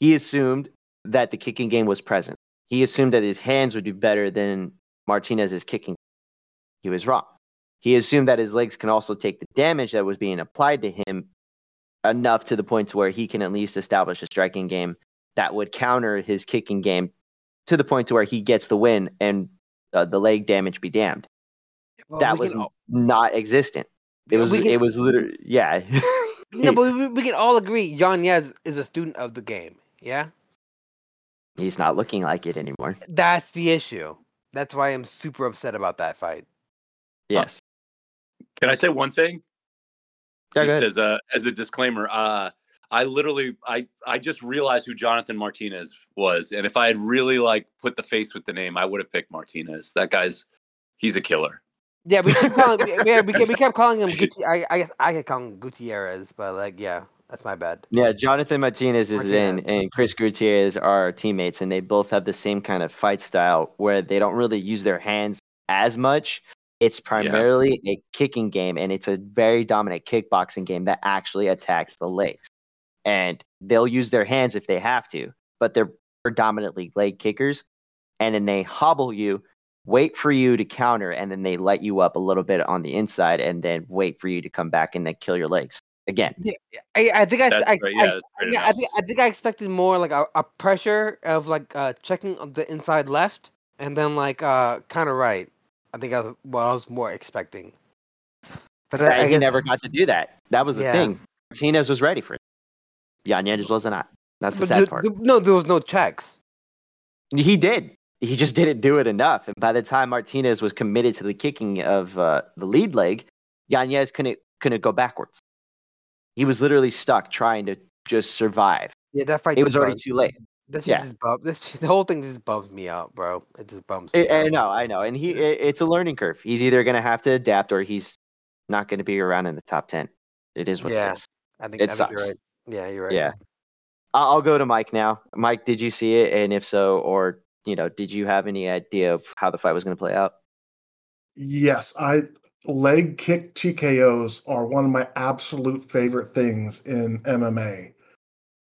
he assumed that the kicking game was present. He assumed that his hands would be better than Martinez's kicking. He was wrong. He assumed that his legs can also take the damage that was being applied to him enough to the point to where he can at least establish a striking game that would counter his kicking game to the point to where he gets the win and uh, the leg damage be damned. Well, that was all- not existent. It was can- it was literally yeah. no, but we, we can all agree Yanez is a student of the game. Yeah, He's not looking like it anymore. that's the issue. That's why I'm super upset about that fight. Yes. Can I say one thing? Yeah, go just ahead. as a as a disclaimer, uh, I literally I I just realized who Jonathan Martinez was, and if I had really like put the face with the name, I would have picked Martinez. That guy's he's a killer. Yeah, we keep calling. yeah, we kept, we kept calling him Guti. I I guess I kept calling him Gutierrez, but like, yeah, that's my bad. Yeah, Jonathan Martinez is in, and Chris Gutierrez are teammates, and they both have the same kind of fight style where they don't really use their hands as much. It's primarily a kicking game, and it's a very dominant kickboxing game that actually attacks the legs. And they'll use their hands if they have to, but they're predominantly leg kickers. And then they hobble you, wait for you to counter, and then they let you up a little bit on the inside, and then wait for you to come back and then kill your legs again. Yeah, I, I think I, I. Yeah, yeah, I think. I think I expected more like a, a pressure of like uh checking the inside left and then like uh kind of right. I think I was what I was more expecting. But I, I he never got to do that. That was the Yeah. thing. Martinez was ready for it. Yanez was not. That's the but sad there- part. there- no, there was no checks. He did. He just didn't do it enough. And by the time Martinez was committed to the kicking of uh, the lead leg, Yanez couldn't couldn't go backwards. He was literally stuck trying to just survive. Yeah, that fight. It just was already bums- too late. That shit yeah. just bum, this the whole thing just bums me out, bro. It just bums. me I, I know, I know, and he it, it's a learning curve. He's either going to have to adapt or he's not going to be around in the top ten. It is what Yeah. it is. I think it I think you're sucks. right. Yeah, you're right. Yeah. I'll I'll go to Mike now. Mike, did you see it? And if so, or you know, did you have any idea of how the fight was going to play out? Yes, I leg kick TKOs are one of my absolute favorite things in MMA.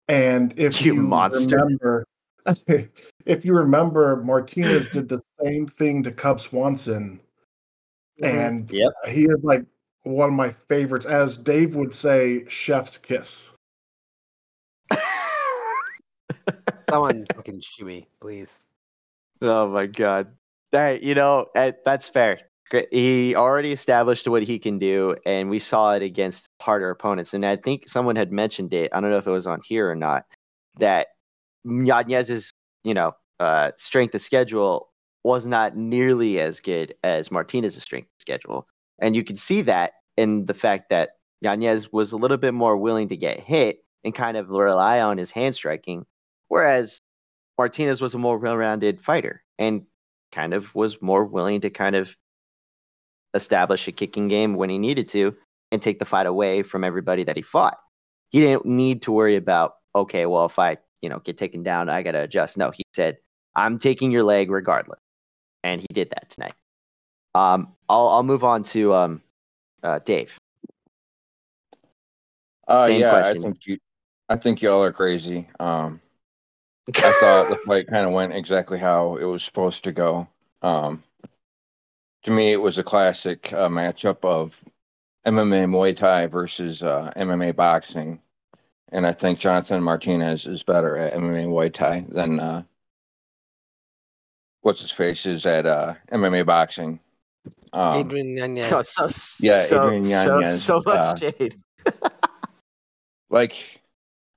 And if You you, monster. remember, if you remember, Martinez did the same thing to Cub Swanson, Mhm. and Yep. he is like one of my favorites. As Dave would say, chef's kiss. Someone fucking shoot me, please. oh my god. Hey, you know that's fair. He already established what he can do, and we saw it against harder opponents. And I think someone had mentioned it. I don't know if it was on here or not. That Yanez's, you know, uh, strength of schedule was not nearly as good as Martinez's strength of schedule, and you can see that in the fact that Yanez was a little bit more willing to get hit and kind of rely on his hand striking, whereas Martinez was a more well-rounded fighter and kind of was more willing to kind of establish a kicking game when he needed to and take the fight away from everybody that he fought. He didn't need to worry about, okay, well, if I, you know, get taken down, I got to adjust. No, he said, I'm taking your leg regardless. And he did that tonight. Um, I'll, I'll move on to um, uh, Dave. Uh, Same yeah, question. I think you, I think y'all are crazy. Um, I thought the fight kind of went exactly how it was supposed to go. Um, to me, it was a classic uh, matchup of MMA Muay Thai versus uh, MMA boxing, and I think Jonathan Martinez is better at MMA Muay Thai than uh, what's his face is at uh, MMA boxing. Um, Adrian Yanez. Oh, so, Yeah, so, Adrian so, Yanez, so much uh, shade. like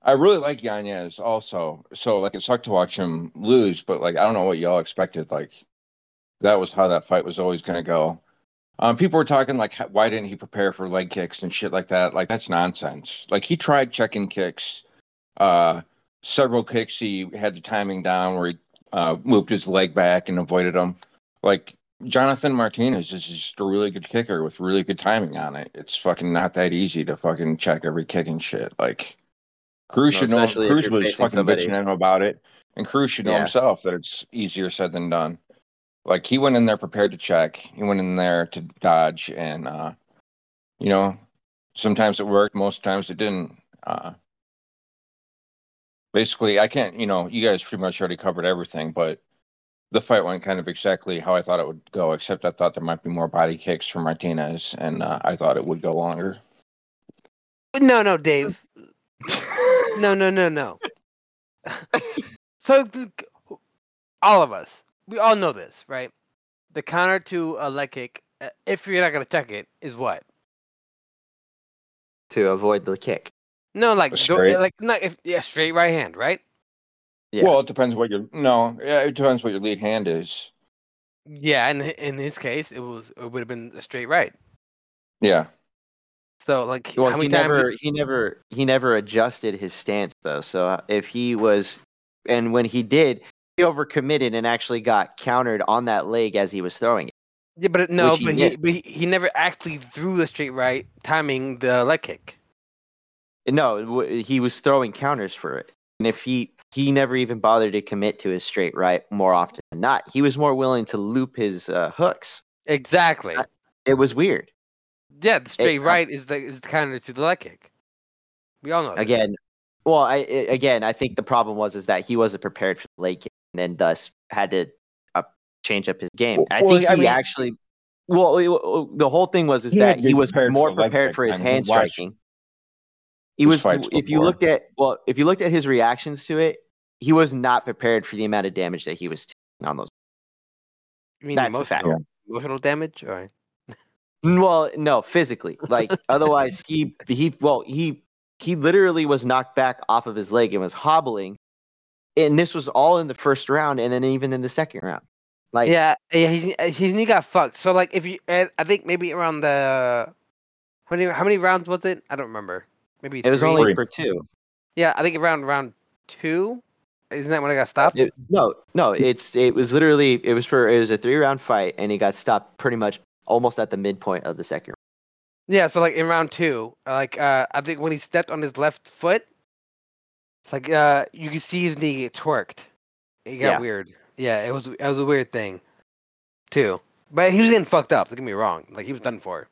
I really like Yanez also. So like it sucked to watch him lose, but like I don't know what y'all expected. Like that was how that fight was always going to go. Um, people were talking like, why didn't he prepare for leg kicks and shit like that? Like that's nonsense. Like he tried checking kicks, uh, several kicks. He had the timing down where he uh, moved his leg back and avoided them. Like Jonathan Martinez is just a really good kicker with really good timing on it. It's fucking not that easy to fucking check every kick and shit. Like Cruz No, should know. Cruz was fucking somebody- bitching him about it, and Cruz should know Yeah. himself that it's easier said than done. Like he went in there prepared to check. He went in there to dodge, and uh, you know, sometimes it worked, most times it didn't. Uh, basically, I can't. You know, you guys pretty much already covered everything, but the fight went kind of exactly how I thought it would go, except I thought there might be more body kicks from Martinez, and uh, I thought it would go longer. No, no, Dave. No, no, no, no. so all of us, we all know this, right? The counter to a leg kick, uh, if you're not gonna check it, is what? to avoid the kick. No, like go, straight? like not if yeah, straight right hand, right? Yeah. Well, it depends what your no, yeah, it depends what your lead hand is. Yeah, and in his case, it was it would have been a straight right. Yeah, So like, Well, how he many times? never he never he never adjusted his stance though. So uh, if he was, and when he did, he overcommitted and actually got countered on that leg as he was throwing it. yeah, but no, he but he, but he he never actually threw the straight right, timing the leg kick. No, he was throwing counters for it. And if he he never even bothered to commit to his straight right more often than not, he was more willing to loop his uh, hooks. Exactly. It was weird. yeah, the straight I- right is the is the counter to the leg kick. We all know. this. Again, well, I I- again I think the problem was is that he wasn't prepared for the leg kick and then thus had to uh, change up his game. Well- I well, think I he mean- actually. Well, it- the whole thing was is He that had to be he was prepared more for the leg prepared for his I mean, hand striking. He was. fights If you looked at well, if you looked at his reactions to it, he was not prepared for the amount of damage that he was taking on those. You mean That's the fact. emotional, emotional damage, or Well, no, physically. Like otherwise, he he well he he literally was knocked back off of his leg and was hobbling, and this was all in the first round, and then even in the second round. Like yeah, yeah, he he he got fucked. So like, if you, uh, I think maybe around the how many how many rounds was it? I don't remember. Maybe it was only for two. yeah. I think around round two. Isn't that when I got stopped? It- no, no, it's it was literally it was for it was a three round fight, and he got stopped pretty much almost at the midpoint of the second. Yeah, so like in round two, like uh I think when he stepped on his left foot, like uh you could see his knee get twerked. It got Yeah. weird. Yeah, it was it was a weird thing, too. But he was getting fucked up. Don't get me wrong. Like he was done for.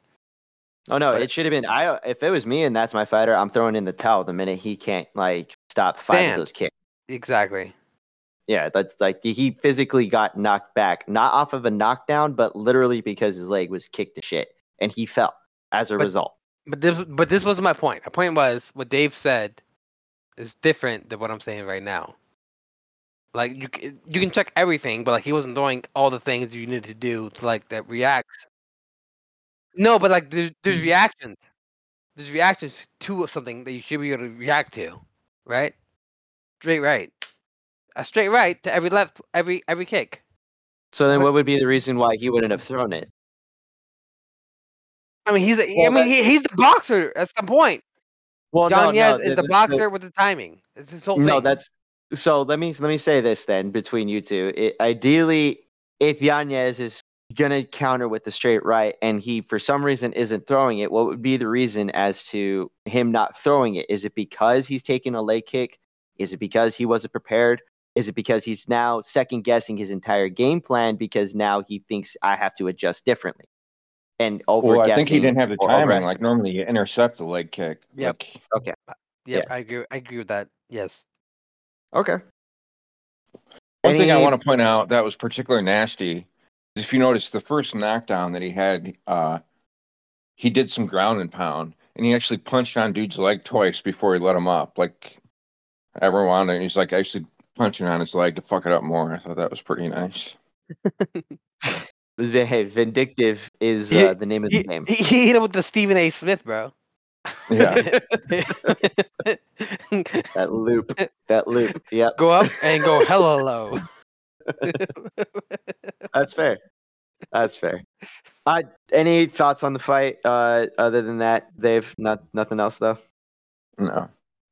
Oh no, But- it should have been. I if it was me and that's my fighter, I'm throwing in the towel the minute he can't like stop five of those kicks. Exactly. Yeah, that's like he physically got knocked back, not off of a knockdown, but literally because his leg was kicked to shit, and he fell as a But- result. But this but this wasn't my point. My point was what Dave said is different than what I'm saying right now. Like you you can check everything, but like he wasn't doing all the things you need to do to like that reacts. No, but like there's there's mm. reactions. There's reactions to something that you should be able to react to, right? Straight right, a straight right to every left, every every kick. So then, what would be the reason why he wouldn't have thrown it? I mean, he's a, I Well, mean he, he's the boxer. That's the point. Well, John no, no, is the boxer with the timing. It's his whole thing. No, that's so. Let me let me say this then between you two. It, ideally, if Yanez is gonna counter with the straight right, and he for some reason isn't throwing it, what would be the reason as to him not throwing it? Is it because he's taking a leg kick? Is it because he wasn't prepared? Is it because he's now second guessing his entire game plan because now he thinks I have to adjust differently? And over well, I think he didn't have the timing. Like normally, you intercept the leg kick. Yep. Like, Yep, yeah. I agree. I agree with that. Yes. Okay. One thing I want to point out that was particularly nasty if you notice the first knockdown that he had, uh, he did some ground and pound, and he actually punched on dude's leg twice before he let him up. Like everyone, and he's like actually punching on his leg to fuck it up more. I thought that was pretty nice. Hey, vindictive is uh, the name of the He, game. he, he hit him with the Stephen A. Smith, bro. Yeah. That loop. That loop. Yeah. go up and go hella low. That's fair. That's fair. Uh, any thoughts on the fight? Uh, other than that, Dave. Not nothing else though. No,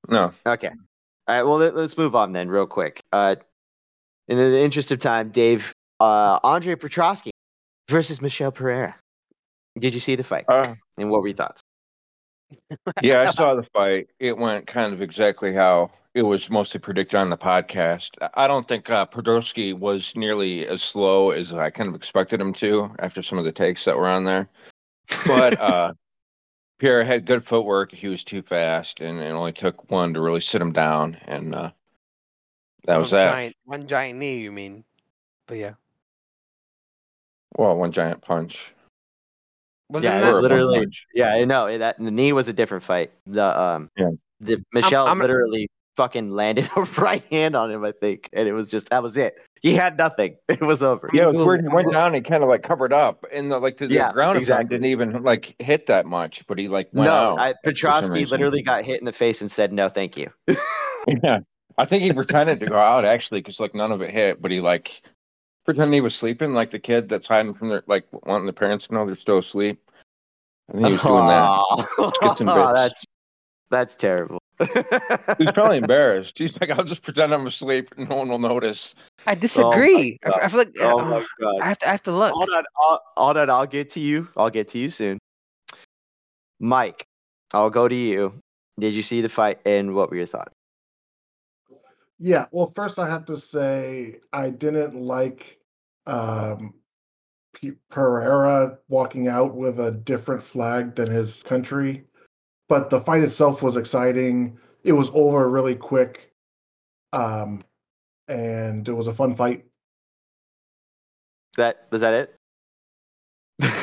no. Okay. All right. Well, let, us move on then, real quick. Uh, in the interest of time, Dave. Uh, Andre Petroski versus Michel Pereira. Did you see the fight? Uh, And what were your thoughts? yeah, I saw the fight. It went kind of exactly how it was mostly predicted on the podcast. I- don't think uh, Podolsky was nearly as slow as I kind of expected him to after some of the takes that were on there. But uh, Pierre had good footwork. He was too fast, and it only took one to really sit him down. And uh, that was that. Giant, one giant knee, you mean? But yeah, Well, one giant punch. was Yeah, it it was literally- Yeah, I know that the knee was a different fight. The um, Yeah. the Michel I'm- literally fucking landed a right hand on him, I think, and it was just that was it. He had nothing. It was over. Yeah, it was weird. He went down and kind of like covered up, and the, like the, the Yeah, ground exactly. exactly. didn't even like hit that much, but he like went no, out. I, for Petroski literally got hit in the face and said no, thank you. Yeah, I think he pretended to go out actually because like none of it hit, but he like pretended he was sleeping, like the kid that's hiding from their like wanting the parents to know they're still asleep. I think he was doing that. Skits and bits. that's that's terrible. He's probably embarrassed. He's like, I'll just pretend I'm asleep and no one will notice. I disagree. I feel like oh uh, my god. I have to. I have to look. Hold on, I'll, hold on. I'll get to you. I'll get to you soon. Mike, I'll go to you. Did you see the fight, and what were your thoughts? Yeah, well, first I have to say I didn't like um, P- Pereira walking out with a different flag than his country, but the fight itself was exciting. It was over really quick, um, and it was a fun fight. That was that it?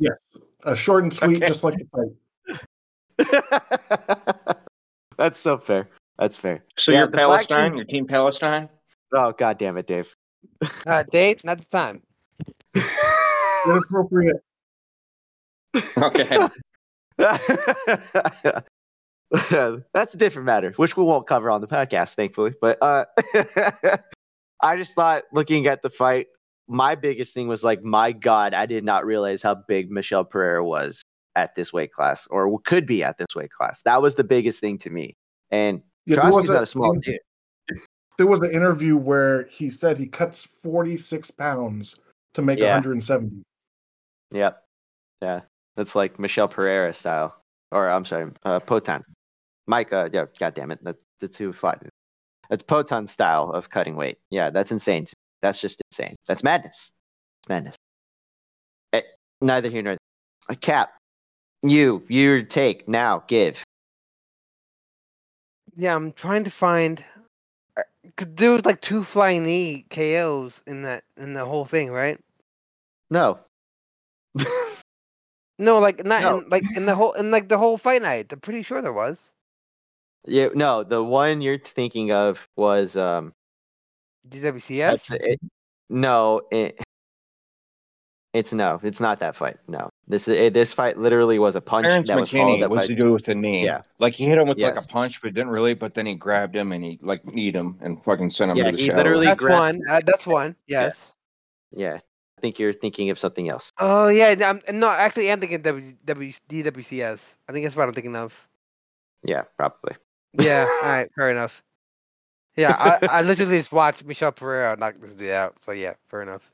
Yes, A short and sweet, Okay. just like the fight. That's so fair. That's fair. So Yeah, you're the flag Palestine. can- Your team Palestine. Oh god damn it, Dave. Uh, Dave, not the time. Inappropriate. Okay. That's a different matter, which we won't cover on the podcast, thankfully. But uh, I just thought, looking at the fight, my biggest thing was like, my God, I did not realize how big Michel Pereira was at this weight class, or could be at this weight class. That was the biggest thing to me. And Yeah, Trotsky's not a- a small in- dude. There was an interview where he said he cuts 46 pounds to make Yeah. 170. Yep. Yeah. That's like Michel Pereira style. Or I'm sorry, uh, Poatan. Mike, uh, yeah, god damn it. That, the two fight. That's Poatan style of cutting weight. Yeah, that's insane. to me. That's just insane. That's madness. It's madness. Eh, neither here nor there. A cap. You, your take now. Give. Yeah, I'm trying to find. Cause there was like two flying knee KOs in that in the whole thing, right? No. No, like not No. in like in the whole in like the whole fight night. I'm pretty sure there was. yeah, no. The one you're thinking of was um. DWCS. That's it. No, it, it's no. It's not that fight. No, this is this fight. Literally was a punch Terrance that was followed McKinney. up by What's to do with the knee? Yeah. Like he hit him with like a punch, but didn't really. But then he grabbed him and he like kneed him and fucking sent him Yeah, to the he shadow. literally- That's grabbed- one. Uh, that's one. Yes. Yeah, I think you're thinking of something else. Oh yeah. I'm no actually. I'm thinking w, w, DWCS. I think that's what I'm thinking of. Yeah, probably. Yeah. all right. Fair enough. Yeah. I, I literally just watched Michel Pereira knock this dude out. So yeah. Fair enough.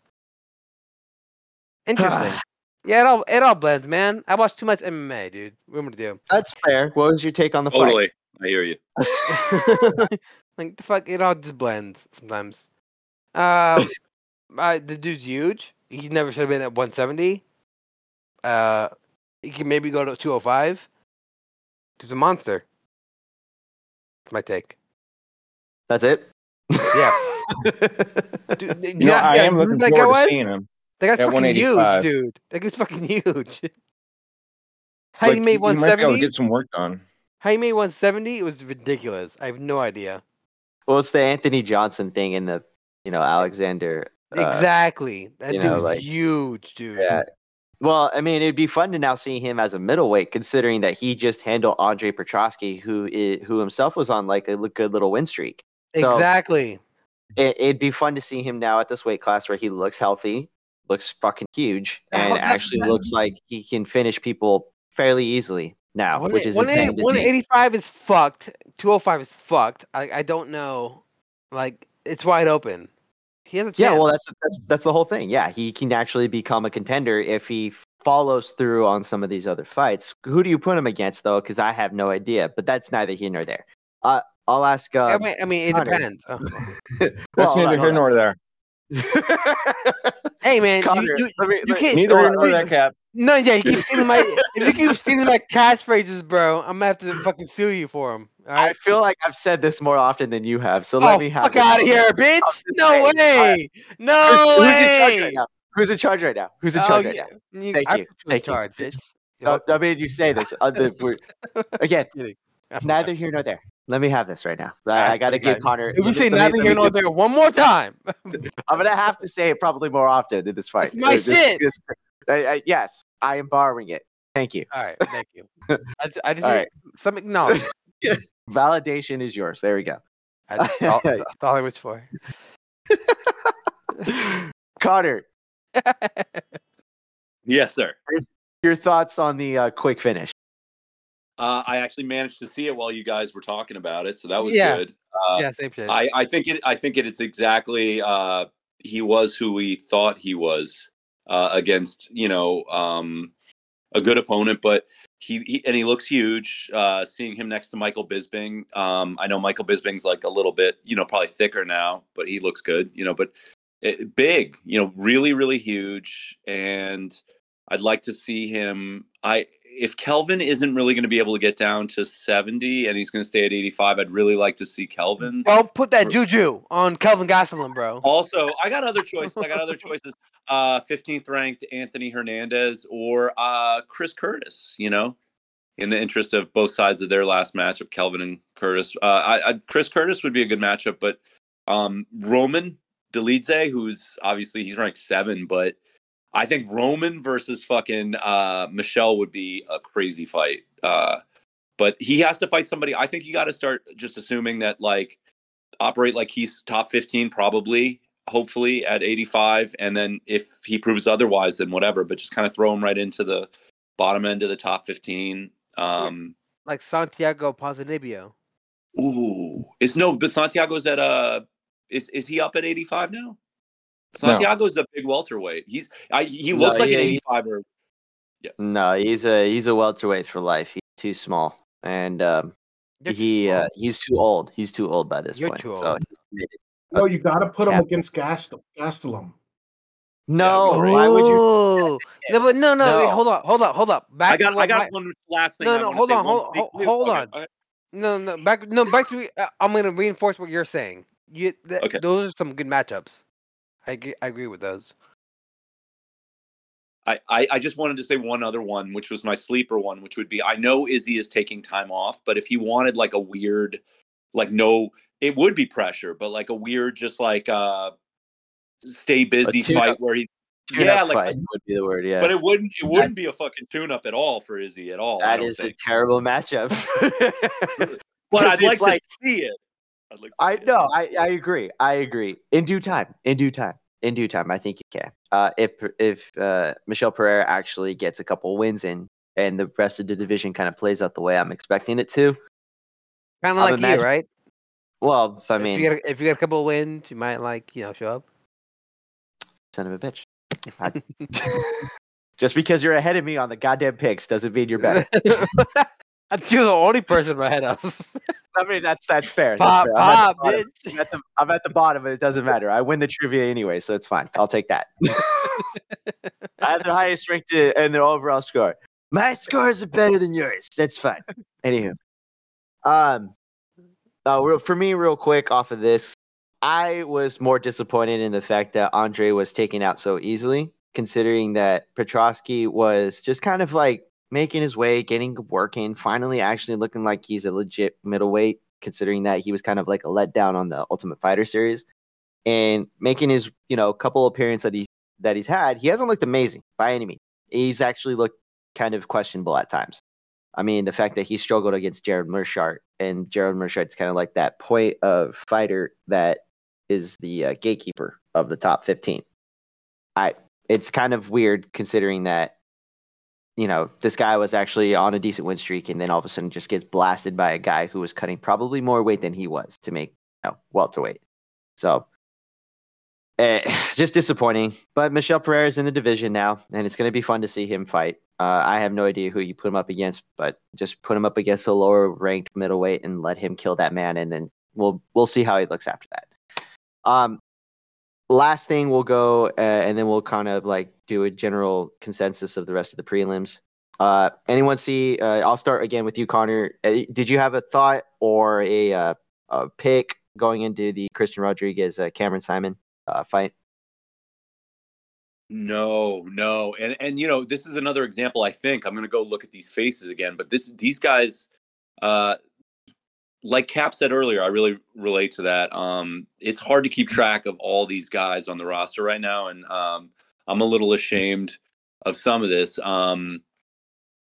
Interesting. yeah. It all it all blends, man. I watch too much MMA, dude. What am I gonna do? That's fair. What was your take on the fight? Totally. I hear you. like the fuck, it all just blends sometimes. Um, uh, the dude's huge. He never should have been at 170. Uh, he can maybe go to 205. He's a monster. That's my take. That's it. Yeah. Dude, You know, I am looking that forward to seeing him. That guy's at fucking huge, dude. That guy's fucking huge. How Like, you made he might be to 170? get some work done. How you made 170? It was ridiculous. I have no idea. well, it's the Anthony Johnson thing in the, you know, Alexander. uh, exactly. That you dude's know, like- huge, dude. Yeah. Well, I mean, it'd be fun to now see him as a middleweight, considering that he just handled Andre Petroski, who who himself was on like a good little win streak. So Exactly. it'd be fun to see him now at this weight class where he looks healthy, looks fucking huge, and that- actually that- looks like he can finish people fairly easily now, One- which is 180 insane. 185 is fucked. 205 is fucked. I, I don't know. Like, it's wide open. He has a chance. Yeah, well, that's, that's that's the whole thing. Yeah, he can actually become a contender if he follows through on some of these other fights. Who do you put him against though? Because I have no idea. But that's neither here nor there. Uh, I'll ask. I Uh, mean, I mean, it Connor. depends. Oh. That's well, hold neither here nor there. Hey, man, you- Connor, you, let me- you can't. Neither hold here on, nor let there, me- Cap. No, yeah, you keep stealing my. if you keep stealing my catchphrases, bro, I'm gonna have to fucking sue you for them. All I feel like I've said this more often than you have, so let oh, me have fuck out of here, bitch! No saying. way! No Who's, who's way! in charge right now? Who's in charge right now? Who's in Oh, charge right yeah, now? you- Thank I you, thank you. charge, It's- bitch. No, I mean, you say this. The, we're, again, neither here nor there. Let me have this right now. I, I I got to swear to give God. Connor. If you say nothing here me nor there one more time, I'm gonna have to say it probably more often in this fight. It's my this- shit. this- I- I- yes, I am borrowing it. Thank you. all right, thank you. I, ju- I just All need right. some acknowledgement. Validation is yours. There we go. I just, that's, all, that's all I wish for. Connor, Yes, sir. your thoughts on the uh, quick finish? Uh, I actually managed to see it while you guys were talking about it, so that was Yeah. good. Uh, yeah, same shit. I, I think it. I think it, it's exactly. Uh, he was who we thought he was uh, against. You know, um, a good opponent, but he, he and he looks huge. Uh, seeing him next to Michael Bisping, um, I know Michael Bisping's like a little bit, you know, probably thicker now, but he looks good. You know, but it, big. You know, really, really huge, and I'd like to see him. I if Kelvin isn't really going to be able to get down to 70 and he's going to stay at 85, I'd really like to see Kelvin. Don't put that juju on Kelvin Gastelum, bro. Also, I got other choices. I got other choices. Uh, 15th ranked Anthony Hernandez or uh, Chris Curtis, you know, in the interest of both sides of their last matchup, Kelvin and Curtis. Uh, I, I, Chris Curtis would be a good matchup, but um, Roman Dolidze, who's obviously he's ranked seven, but I think Roman versus fucking uh, Michel would be a crazy fight. Uh, but he has to fight somebody. I think you got to start just assuming that like operate like he's top 15 probably hopefully at 85 and then if he proves otherwise then whatever but just kind of throw him right into the bottom end of the top 15 um Like Santiago Ponzinibbio. ooh is no but santiago's at uh is is he up at 85 now santiago's a big welterweight he's I, he No, looks like yeah, an he- 85 or yes No, he's a he's a welterweight for life. He's too small, and um, You're he small. uh, he's too old. He's too old by this You're point. too old. he's committed. No, you got to put him against Gastel, Gastelum. no, right. why would you? No, but no, no, wait, hold up, hold up, hold up. Back i got i got my- one last thing No, no, wanna hold say, on, one hold- thing- hold- hold okay, on. okay. No, no, back, no, back to. Uh, I'm gonna reinforce what you're saying. You, th- Okay. those are some good matchups. I agree, I agree with those. I, I, I just wanted to say one other one, which was my sleeper one, which would be I know Izzy is taking time off, but if he wanted like a weird, like no, it would be pressure, but like a weird, just like uh, stay busy fight where he, Tune-up yeah, like, fight would be the word. Yeah, but it wouldn't, it wouldn't be a fucking tune up at all for Izzy at all. That is that a terrible matchup. but I'd like like- to see it. I'd like to I know. I, I agree. I agree. In due time. In due time. In due time. I think you can. Uh, if if uh, Michel Pereira actually gets a couple wins in, and the rest of the division kind of plays out the way I'm expecting it to. Kind of like imagine- you, right? Well, if I if mean, you get a, if you get a couple of wins, you might like you know show up. son of a bitch. I- Just because you're ahead of me on the goddamn picks doesn't mean you're better. You're the only person ahead of. I mean, that's that's fair. That's fair. I'm, at pop, the bottom, bitch. I'm, at the, I'm at the bottom, but it doesn't matter. I win the trivia anyway, so it's fine. I'll take that. I have the highest ranked uh, and the overall score. My scores are better than yours. That's fine. Anywho, um, uh, real, for me, real quick off of this, I was more disappointed in the fact that Andre was taken out so easily, considering that Petroski was just kind of like making his way, getting working, finally actually looking like he's a legit middleweight, considering that he was kind of like a letdown on the Ultimate Fighter series, and making his you know couple appearances that he's that he's had, he hasn't looked amazing by any means. He's actually looked kind of questionable at times. I mean, the fact that he struggled against Jared Meerschaert, and Jared Meerschaert's kind of like that point of fighter that is the uh, gatekeeper of the top 15. I it's kind of weird considering that you know this guy was actually on a decent win streak and then all of a sudden just gets blasted by a guy who was cutting probably more weight than he was to make you know welterweight. So eh, just disappointing. But Michel Pereira is in the division now, and it's going to be fun to see him fight. Uh, I have no idea who you put him up against, but just put him up against a lower ranked middleweight and let him kill that man, and then we'll we'll see how he looks after that. Um, last thing we'll go, uh, and then we'll kind of like do a general consensus of the rest of the prelims. Uh, anyone see? Uh, I'll start again with you, Connor. Uh, did you have a thought or a, uh, a pick going into the Christian Rodriguez uh, Cameron Saaiman uh, fight? No, no, and and you know this is another example. I think I'm going to go look at these faces again, but this these guys, uh, like Cap said earlier, I really relate to that. Um, it's hard to keep track of all these guys on the roster right now, and um, I'm a little ashamed of some of this. Um,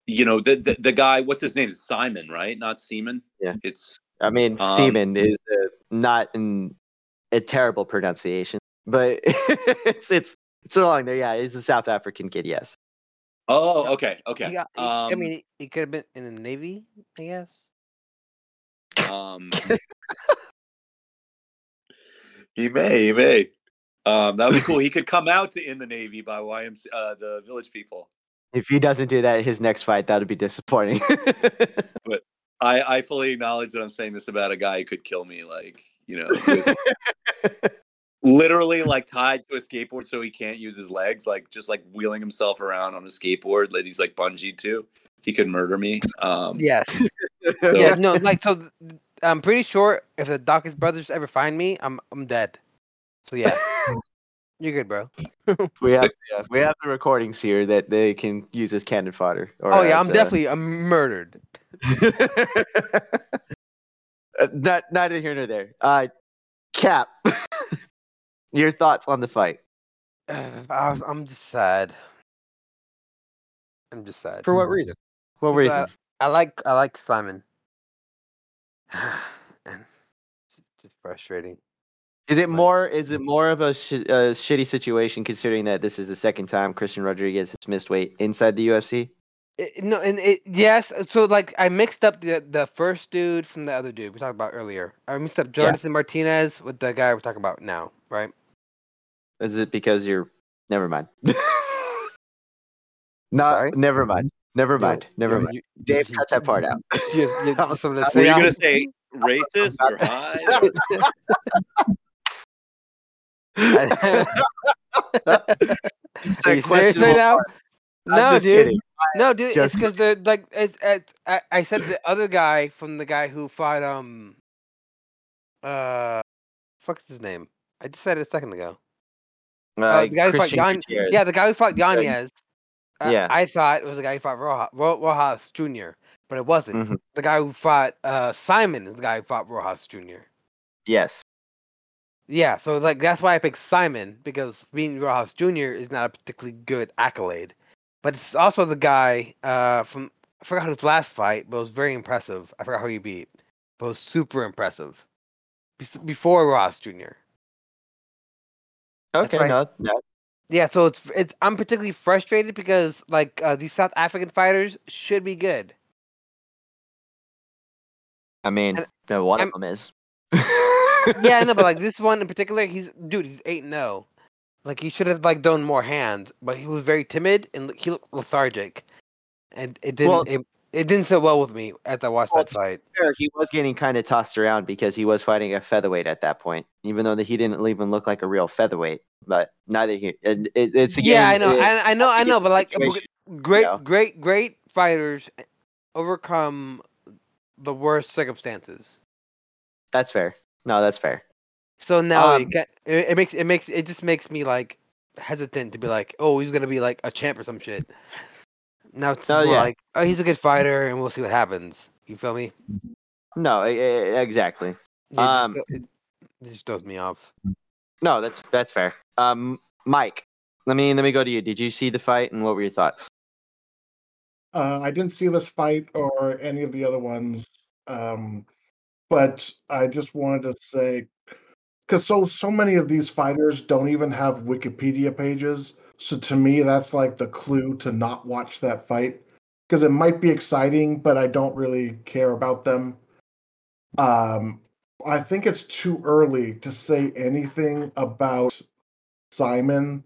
you know, the, the the guy, what's his name? Simon, right? Not Seaman. Yeah. it's I mean, Um, Seaman is uh, not in a terrible pronunciation, but it's it's it's along there. Yeah, he's a South African kid. Yes. oh, okay, okay. Got, um, I mean, he could have been in the Navy, I guess. Um, he may, he may. Um, that would be cool. He could come out to in the Navy by YMC, uh, the Village People. If he doesn't do that, his next fight that would be disappointing. But I, I fully acknowledge that I'm saying this about a guy who could kill me, like you know, with literally like tied to a skateboard so he can't use his legs, like just like wheeling himself around on a skateboard that he's like bungee to. He could murder me. Um, Yes. so- yeah. No. Like so. th- I'm pretty sure if the Dawkins brothers ever find me, I'm I'm dead. So yeah, you're good, bro. we have yeah, we have the recordings here that they can use as cannon fodder. Or oh yeah, as, I'm uh, definitely I'm murdered. Uh, not neither here nor there. Uh, Cap, your thoughts on the fight? I was, I'm just sad. I'm just sad. For what reason? What Because reason? I like I like Simon. and it's just frustrating. Is it more? Is it more of a, sh- a shitty situation considering that this is the second time Christian Rodriguez has missed weight inside the UFC? It, no, and it yes. So like I mixed up the the first dude from the other dude we talked about earlier. I mixed up Yeah. Jonathan Martinez with the guy we're talking about now, right? Is it because you're? Never mind. Not. Sorry? Never mind. Never mind. Never You- mind. you- Dave, you- cut that part out. you- you- That something to say Were you gonna say racist or high? It's Are you serious right now? I'm No, just dude. kidding. No, dude. Just it's because they're like it's, it's I, I said the other guy from the guy who fought um uh fuck's his name? I just said it a second ago. Uh, the guy who fought Yan- Yeah, the guy who fought Yanez. Yeah. I thought it was the guy who fought Rosas, Rosas Jr., but it wasn't. Mhm. The guy who fought uh, Simon is the guy who fought Rosas Jr. Yes. Yeah, so like that's why I picked Simon because being Rosas Jr. is not a particularly good accolade, but it's also the guy uh, from I forgot his last fight, but it was very impressive. I forgot who he beat, but it was super impressive. Before Rosas Jr. Okay. No, no. Yeah, so it's it's I'm particularly frustrated because like uh, these South African fighters should be good. I mean, And no, one I'm- of them is. yeah, I know, but like this one in particular, he's dude, he's eight and zero. Like he should have like done more hands, but he was very timid and he looked lethargic, and it didn't Well- it, it didn't sit well with me as I watched Well, that fight. fair, he was getting kind of tossed around because he was fighting a featherweight at that point, even though that he didn't even look like a real featherweight. But neither here, it, it, it's again. yeah, I know, it- I, I know, I know, but like great, know. great, great fighters overcome the worst circumstances. that's fair. No, that's fair. So now Um, it, it makes it makes it just makes me like hesitant to be like, oh, he's gonna be like a champ or some shit. Now it's Oh, more yeah. like, oh, he's a good fighter, and we'll see what happens. You feel me? No, exactly. Yeah, it Um, just, go- it, it just throws me off. No, that's that's fair. Um, Mike, let me let me go to you. Did you see the fight, and what were your thoughts? Uh, I didn't see this fight or any of the other ones, um, but I just wanted to say because so so many of these fighters don't even have Wikipedia pages. So to me, that's like the clue to not watch that fight because it might be exciting, but I don't really care about them. Um, I think it's too early to say anything about Simon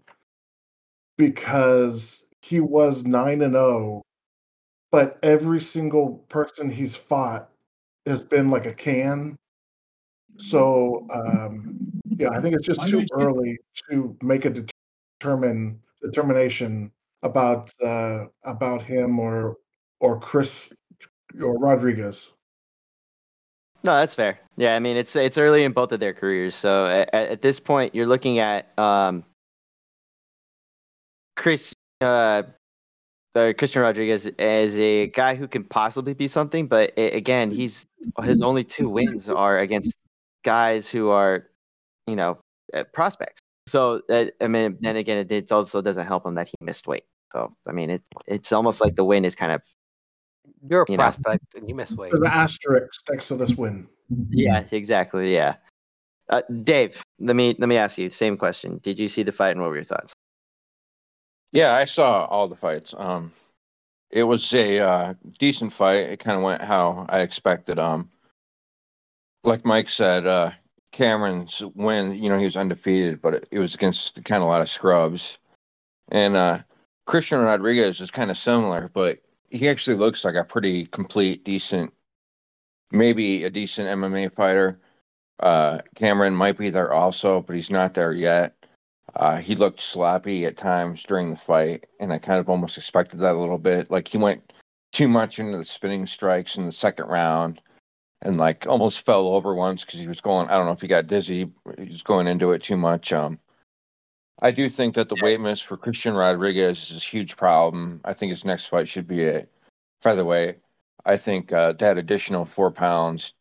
because he was 9 and 0 but every single person he's fought has been like a can so um Yeah, I think it's just too early to make a determine determination about uh, about him or or Chris or Rodriguez. No, that's fair. Yeah, I mean it's it's early in both of their careers, so at, at this point you're looking at um, Chris uh, uh, Christian Rodriguez as a guy who can possibly be something, but a- again, he's his only two wins are against guys who are, you know, uh, prospects. So that I mean, then again, it, it also doesn't help him that he missed weight. So I mean, it it's almost like the win is kind of You're a You know. prospect and you miss weight. There's an asterisk next to this win. yeah, exactly, yeah. Uh, Dave, let me let me ask you the same question. Did you see the fight, and what were your thoughts? Yeah, I saw all the fights. Um, it was a uh, decent fight. It kind of went how I expected. Um, like Mike said, uh, Cameron's win. You know, he was undefeated, but it, it was against kind of a lot of scrubs. And uh, Christian Rodriguez is kind of similar, but he actually looks like a pretty complete, decent, maybe a decent MMA fighter. Uh, Cameron might be there also, but he's not there yet. Uh, he looked sloppy at times during the fight, and I kind of almost expected that a little bit. Like he went too much into the spinning strikes in the second round, and like almost fell over once because he was going. I don't know if he got dizzy. He was going into it too much. Um, I do think that the Yeah. weight miss for Christian Rodriguez is a huge problem. I think his next fight should be a featherweight. I think uh, that additional four pounds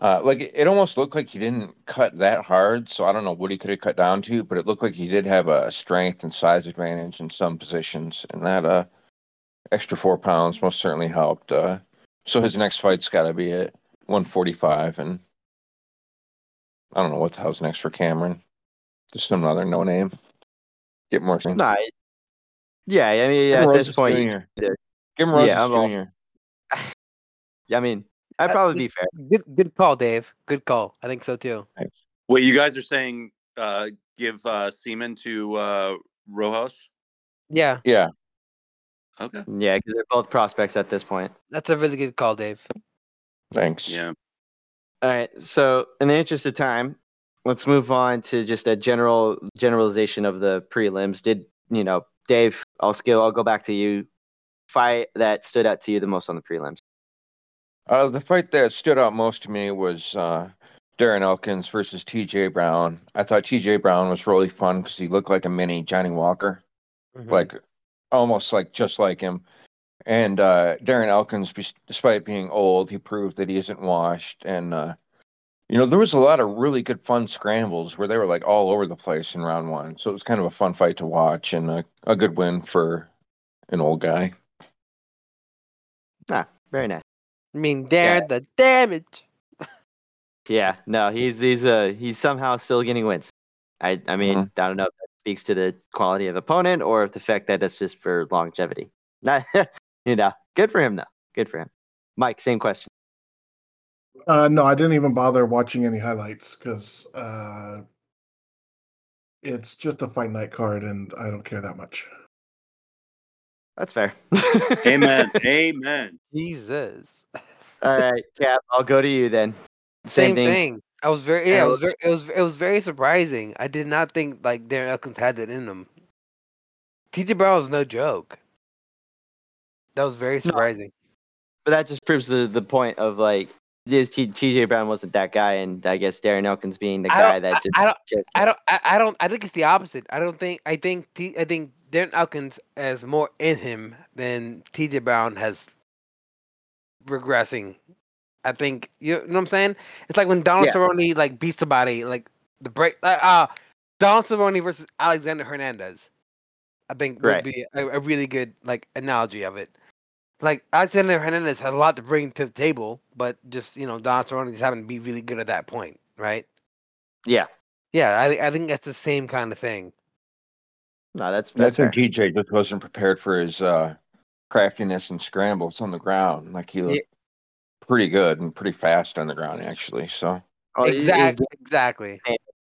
uh, like it, it almost looked like he didn't cut that hard, so I don't know what he could have cut down to, but it looked like he did have a strength and size advantage in some positions, and that uh extra four pounds most certainly helped. Uh, so his next fight's got to be at 145, and I don't know what the hell's next for Cameron. Just another no name. Get more strength. No, I- yeah, I mean, Give him at this point, Jr. yeah. Give him Rosas Yeah, I'm all- Jr. I mean, I'd probably be fair. Good good call, Dave. Good call. I think so too. Wait, you guys are saying uh, give uh, Saaiman to uh, Rosas? Yeah, Yeah, Okay. Yeah, because they're both prospects at this point. that's a really good call, Dave. Thanks. Yeah. All right. So, in the interest of time, let's move on to just a general generalization of the prelims. Did you know, Dave? I'll skill. I'll go back to you. Fight that stood out to you the most on the prelims. Uh, the fight that stood out most to me was uh, Darren Elkins versus T.J. Brown. I thought T.J. Brown was really fun because he looked like a mini Johnny Walker, Mhm. like almost like just like him. And uh, Darren Elkins, despite being old, he proved that he isn't washed. And uh, you know, there was a lot of really good fun scrambles where they were like all over the place in round one. So it was kind of a fun fight to watch and a, a good win for an old guy. Ah, very nice. I mean, Darren, the damage. Yeah. No, he's he's uh he's somehow still getting wins. I I mean, I don't know if that speaks to the quality of opponent or if the fact that it's just for longevity. Not, you know, good for him though. Good for him. Mike, same question. Uh, no, I didn't even bother watching any highlights because uh, it's just a fight night card, and I don't care that much. That's fair. Amen. Amen. Jesus. All right, Cap. I'll go to you then. Same, Same, thing. thing. I was very yeah. It was very, it was it was very surprising. I did not think like Darren Elkins had that in him. T.J. Brown was no joke. That was very surprising. But that just proves the the point of like this T- TJ Brown wasn't that guy, and I guess Darren Elkins being the guy that just I don't. I don't. I, I don't. I think it's the opposite. I don't think. I think. T, I think Darren Elkins has more in him than T.J. Brown has regressing. I think you know what I'm saying. It's like when Donald Yeah. Cerrone like beats somebody like the break. Uh, uh Donald Cerrone versus Alexander Hernandez. I think would Right. be a, a really good like analogy of it. Like Alexander Hernandez has a lot to bring to the table, but just you know Donald Cerrone just happened to be really good at that point, right? yeah. Yeah, I I think that's the same kind of thing. No, that's I that's fair. think TJ just wasn't prepared for his uh, craftiness and scrambles on the ground. Like he Yeah. looked pretty good and pretty fast on the ground, actually. So Oh, exactly. Exactly.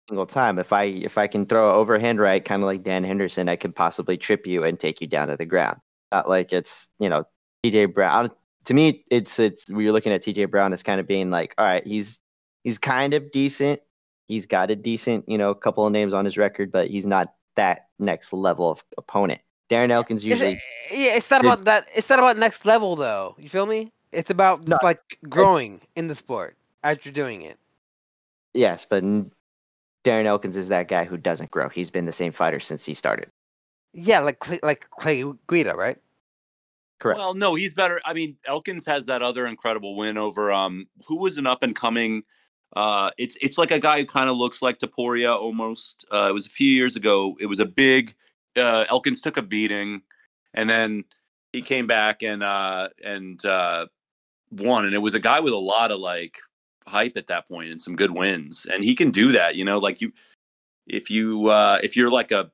single time. If I if I can throw an overhand right, kind of like Dan Henderson, I could possibly trip you and take you down to the ground. Not like it's you know TJ Brown. To me, it's it's we're looking at TJ Brown as kind of being like, all right, he's he's kind of decent. He's got a decent, you know, couple of names on his record, but he's not that next level of opponent. Darren Elkins It's- usually yeah, it's not about that. It's not about next level though. You feel me? It's about No, like growing in the sport as you're doing it. yes, but Darren Elkins is that guy who doesn't grow. He's been the same fighter since he started. Yeah, like like Clay Guida, right? Correct. Well, no, he's better. I mean, Elkins has that other incredible win over um who was an up and coming. Uh, it's it's like a guy who kind of looks like Topuria almost. Uh, it was a few years ago. It was a big. Uh, Elkins took a beating, and then he came back and uh and uh won. And it was a guy with a lot of like hype at that point and some good wins. And he can do that. You know, like you, if you uh if you're like a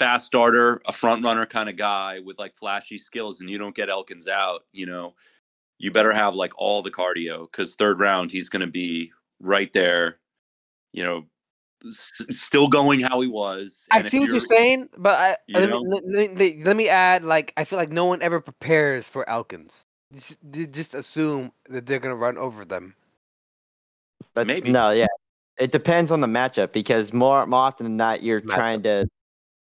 fast starter, a front runner kind of guy with like flashy skills, and you don't get Elkins out, you know, you better have like all the cardio because third round he's going to be right there, you know, s- still going how he was. I And if see what you're you're- saying, but I, you let, know? me, let, let me- let me add, like, I feel like no one ever prepares for Elkins. Just, you just assume that they're gonna run over them. But Maybe. no, yeah, it depends on the matchup because more, more often than not, you're Matchup. trying to.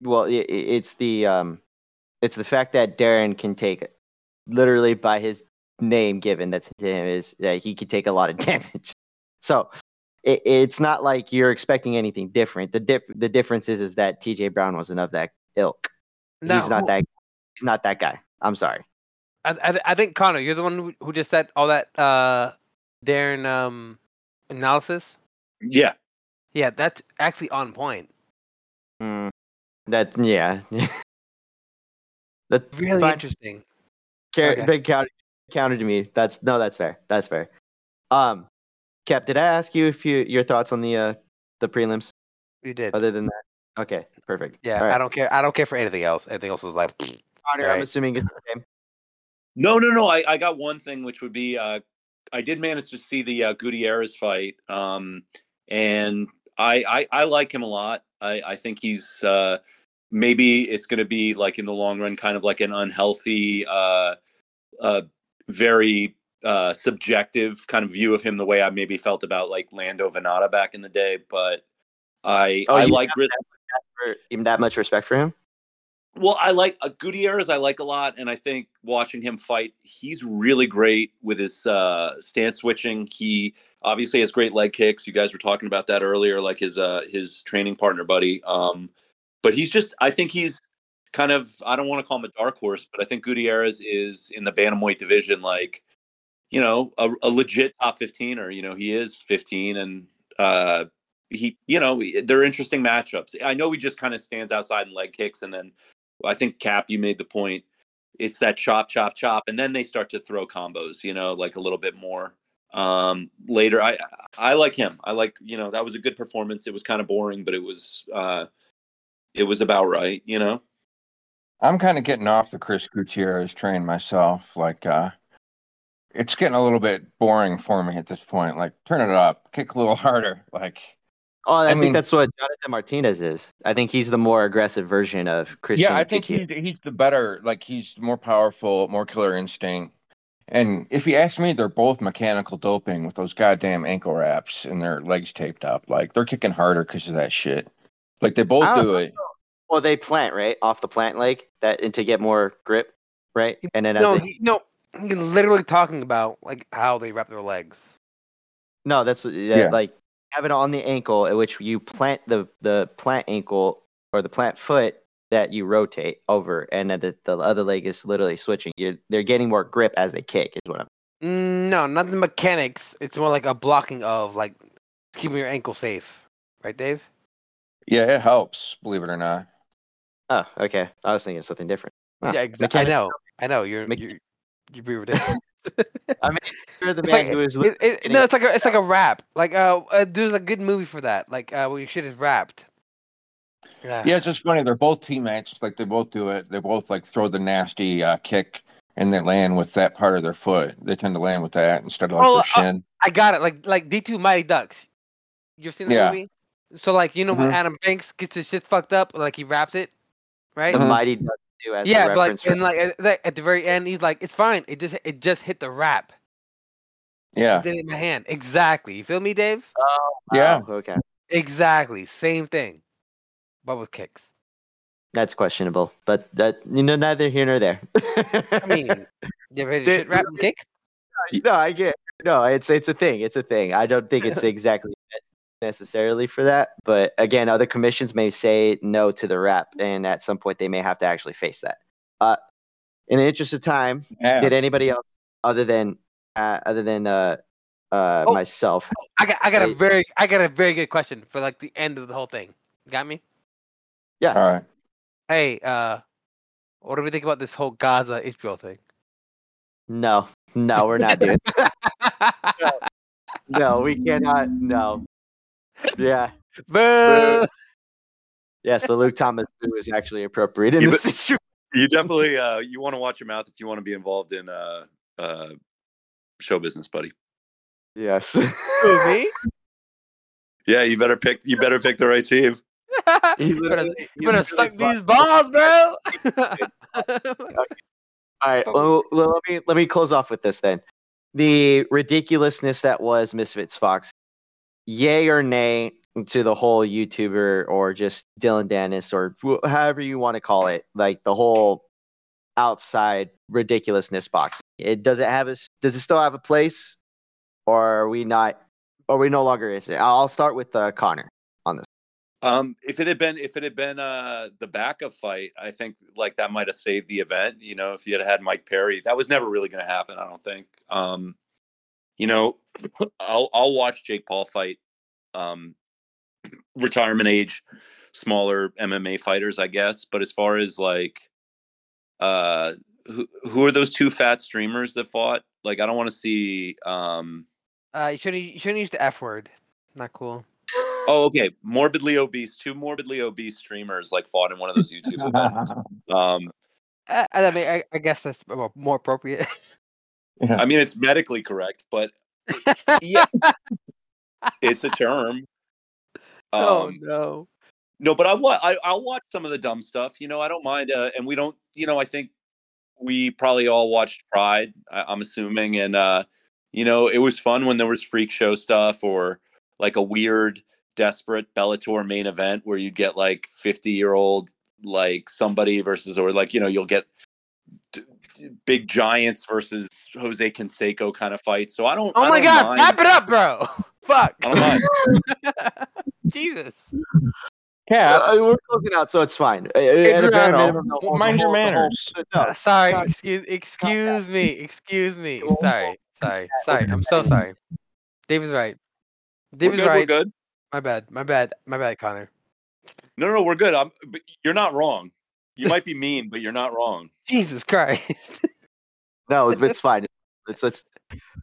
Well, i i- it's the um, it's the fact that Darren can take, literally by his name given that's to him is that he can take a lot of damage. So it, it's not like you're expecting anything different. The diff, the difference is is that T.J. Brown wasn't of that ilk. No, he's not who- that. He's not that guy. I'm sorry. I, I, I think Conor, you're the one who, who just said all that uh, Darren um, analysis. yeah, Yeah, that's actually on point. Mm, that yeah. that Really fine. interesting. Car- Okay. Big counter, counter to me. That's no, that's fair. That's fair. Um, Cap, did I ask you if you your thoughts on the uh the prelims? You did. Other than that, okay, perfect. yeah, All right. I don't care. I don't care for anything else. Anything else was like, Conor, I'm assuming it's the same. No, no, no. I, I got one thing, which would be uh, I did manage to see the uh, Gutierrez fight, um, and I, I I like him a lot. I, I think he's uh, maybe it's going to be like in the long run, kind of like an unhealthy, uh, uh, very uh, subjective kind of view of him, the way I maybe felt about like Lando Vannata back in the day. But I Oh, I like For- even that much respect for him? well, I like uh, Gutierrez. I like a lot, and I think watching him fight, he's really great with his uh, stance switching. He obviously has great leg kicks. You guys were talking about that earlier, like his uh, his training partner, buddy. Um, but he's just, I think he's kind of, I don't want to call him a dark horse, but I think Gutierrez is in the bantamweight division, like you know, a, a legit top 15er. You know, he is 15, and uh, he, you know, they're interesting matchups. I know he just kind of stands outside and leg kicks, and then I think Cap, you made the point. It's that chop, chop, chop, and then they start to throw combos. You know, like a little bit more um later. I I like him. I like you know that was a good performance. It was kind of boring, but it was uh it was about right. You know. I'm kind of getting off the Chris Gutierrez train myself. Like, uh, it's getting a little bit boring for me at this point. Like, turn it up, kick a little harder. Like, Oh, I, I think mean- that's what Jonathan Martinez is. I think he's the more aggressive version of Christian. yeah, I think Gutierrez. he's he's the better. Like, he's more powerful, more killer instinct. And if you ask me, they're both mechanical doping with those goddamn ankle wraps and their legs taped up. Like, they're kicking harder because of that shit. Like, they both don't do it. Well, they plant right off the plant leg that and to get more grip, right? And then as no, they, he, no, he's literally talking about like how they wrap their legs. no, that's uh, Yeah. like have it on the ankle at which you plant the the plant ankle or the plant foot that you rotate over, and then the, the other leg is literally switching. You're, they're getting more grip as they kick. Is what I'm. Mm, No, not the mechanics. It's more like a blocking of like keeping your ankle safe, right, Dave? Yeah, it helps, believe it or not. Oh, okay. I was thinking something different. Huh, yeah, exactly. I know, I know. You're Mech- you're you're being ridiculous. You're the It's man like, who is. it, it, no, it's like a it's like a rap. Like uh, uh there's a good movie for that. Like uh, where your shit is wrapped. Yeah. Yeah, it's just funny. They're both teammates. Like they both do it. They both like throw the nasty uh, kick and they land with that part of their foot. They tend to land with that instead of like Oh, their uh, shin. I got it. Like like D two Mighty Ducks. You've seen that Yeah. movie? So like you know when Mhm. Adam Banks gets his shit fucked up, like he wraps it, right? the Mhm. mighty Ducks do as a yeah, but like and like at, the- at the very end, he's like, "It's fine. It just it just hit the wrap." Yeah. Did it in my hand. Exactly. You feel me, Dave? Oh, Yeah. Okay. Exactly. Same thing. But with kicks. That's questionable, but that you know neither here nor there. I mean, you ever hit a Did- shit rap and kick? no, I get no. It's it's a thing. It's a thing. I don't think it's exactly necessarily for that, but again, other commissions may say no to the rep, and at some point they may have to actually face that. Uh, in the interest of time, Yeah. did anybody else other than uh, other than uh, uh, Oh. myself? I got I got a very I got a very good question for like the end of the whole thing. Got me? All right. Hey, uh what do we think about this whole Gaza Israel thing? No, no, we're not doing. no, we cannot. No. Yeah. Boo! Yes, the Luke Thomas boo is actually appropriate in You this situation. You definitely uh, you want to watch your mouth if you want to be involved in uh, uh, show business, buddy. Yes. Who, me? Yeah, you better pick. You better pick the right team. He you better, literally- you better suck these balls, bro. All right. Well, well, let me let me close off with this then. The ridiculousness that was Misfits Fox. Yay or nay to the whole YouTuber or just Dillon Danis or however you want to call it, like the whole outside ridiculousness box. It does it have a does it still have a place, or are we not? Or we no longer is it? I'll start with uh, Conor. Um, if it had been if it had been uh the backup fight, I think like that might have saved the event. You know, if you had had Mike Perry, that was never really going to happen. I don't think. Um, you know, I'll I'll watch Jake Paul fight. Um, retirement age, smaller MMA fighters, I guess. But as far as like, uh, who who are those two fat streamers that fought? Like, I don't want to see. Um, uh, you shouldn't you shouldn't use the F word. Not cool. Oh, okay, morbidly obese. Two morbidly obese streamers like fought in one of those YouTube events. Um, Uh, I mean, I, I guess that's more more appropriate. Yeah. I mean, it's medically correct, but yeah, it's a term. oh Um, no. no, but I wa- I I'll watch some of the dumb stuff. You know, I don't mind. Uh, and we don't. You know, I think we probably all watched Pride. I, I'm assuming, and uh, you know, it was fun when there was freak show stuff or like a weird, desperate Bellator main event where you get like 50 year old like somebody versus or like you know you'll get d- d- big giants versus Jose Canseco kind of fight. So I don't. Oh I my don't god, mind. wrap it up, bro. Fuck. I don't mind. Jesus. Cap. Uh, we're closing out, so it's fine. Uh, at a very Adriano, minimum, the whole- mind your whole- whole- manners. no, Uh, sorry, calm- excuse excuse me, excuse me. Sorry, sorry, sorry. I'm so sorry. Dave is right. We're is good. We're right. good. My bad. My bad. My bad, Conor. No, no, no, we're good. I'm. But you're not wrong. You might be mean, but you're not wrong. Jesus Christ. No, it's fine. It's just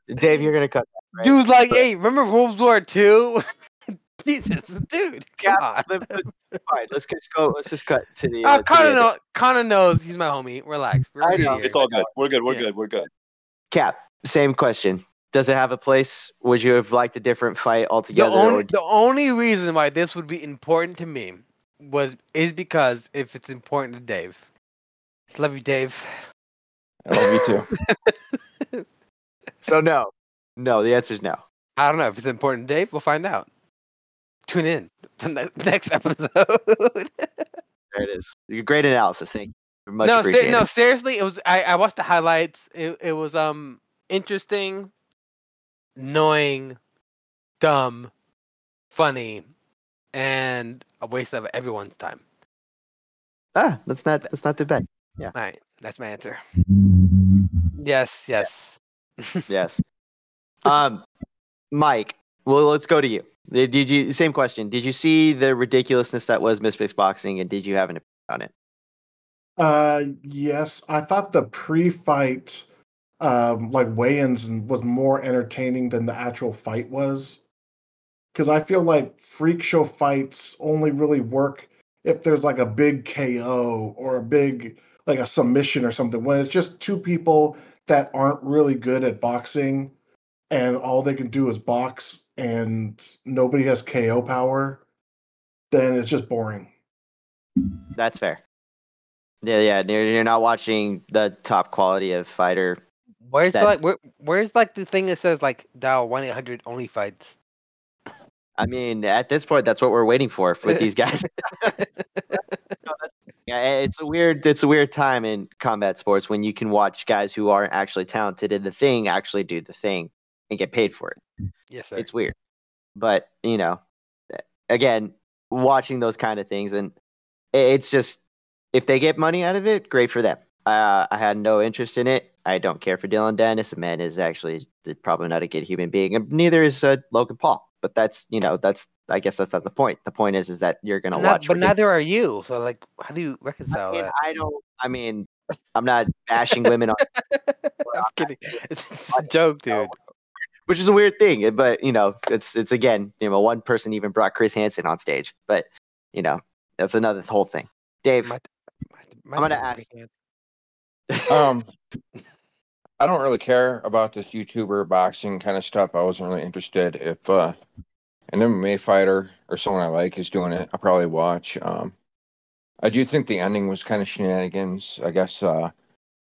Dave. You're gonna cut. Right. Dude's like, hey, remember World War Two? Jesus, dude. Come Yeah, on. the- the- fine. Let's just go. Let's just cut to the. Uh, Uh, to the Conor, end. know, Conor knows he's my homie. Relax. We're I good know. here. It's all good. We're good. We're Yeah. good. We're good. Cap. Same question. Does it have a place? Would you have liked a different fight altogether? the altogether? only or- the only reason why this would be important to me was is because if it's important to Dave. Love you, Dave. I love you too. so no, no. The answer is no. I don't know if it's important to Dave. We'll find out. Tune in to the next episode. There it is. Great analysis. Thank you. Much no, ser- no, seriously, it was. I, I watched the highlights. It it was um interesting, annoying, dumb, funny, and a waste of everyone's time. Ah, that's not. That's not too bad. Yeah. All right, that's my answer. Yes, yes. Yes. um, Mike. Well, let's go to you. Did did you same question? Did you see the ridiculousness that was Misfits Boxing, and did you have an opinion on it? Uh, yes, I thought the pre-fight, um, like weigh-ins was more entertaining than the actual fight was. Because I feel like freak show fights only really work if there's like a big KO or a big like a submission or something. When it's just two people that aren't really good at boxing, and all they can do is box, and nobody has KO power, then it's just boring. That's fair. Yeah, yeah. You're not watching the top quality of fighter Where's That's- like where, where's like the thing that says like dial one eight hundred only fights? I mean, at this point, that's what we're waiting for with these guys. No, yeah, it's a weird, it's a weird time in combat sports when you can watch guys who aren't actually talented in the thing actually do the thing and get paid for it. Yes, sir. It's weird, but you know, again, watching those kind of things, and it's just if they get money out of it, great for them. Uh, I had no interest in it. I don't care for Dillon Danis. A man is actually probably not a good human being, and neither is uh, Logan Paul. But that's you know that's I guess that's not the point. The point is is that you're gonna not- watch. but him. neither are you. So like, how do you I, reconcile mean, that? I don't. I mean, I'm not bashing women on, I'm kidding. It's a joke, dude. which is a weird thing. eh, But you know, it's it's again, you know, one person even brought Chris Hansen on stage. But you know, that's another whole thing. Dave, My- my I'm gonna ask-. Um, I don't really care about this YouTuber boxing kind of stuff. I wasn't really interested. If uh, an MMA fighter or someone I like is doing it, I'll probably watch. Um, I do think the ending was kind of shenanigans. I guess uh,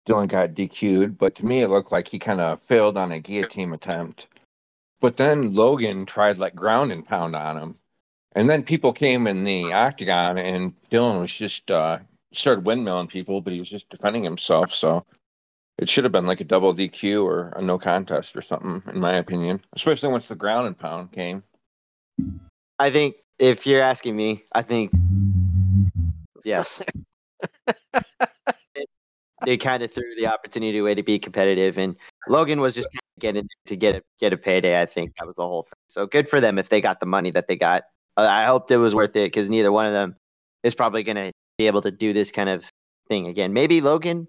Dillon got DQ'd, but to me, it looked like he kind of failed on a guillotine attempt. But then Logan tried like ground and pound on him. And then people came in the octagon, and Dillon was just uh, started windmilling people, but he was just defending himself. So it should have been like a double DQ or a no contest or something, in my opinion. Especially once the ground and pound came. I think if you're asking me, I think yes. it, they kind of threw the opportunity away to be competitive, and Logan was just getting to get a get a payday. I think that was the whole thing. So good for them if they got the money that they got. Uh, I hoped it was worth it because neither one of them is probably going to be able to do this kind of thing again. Maybe Logan,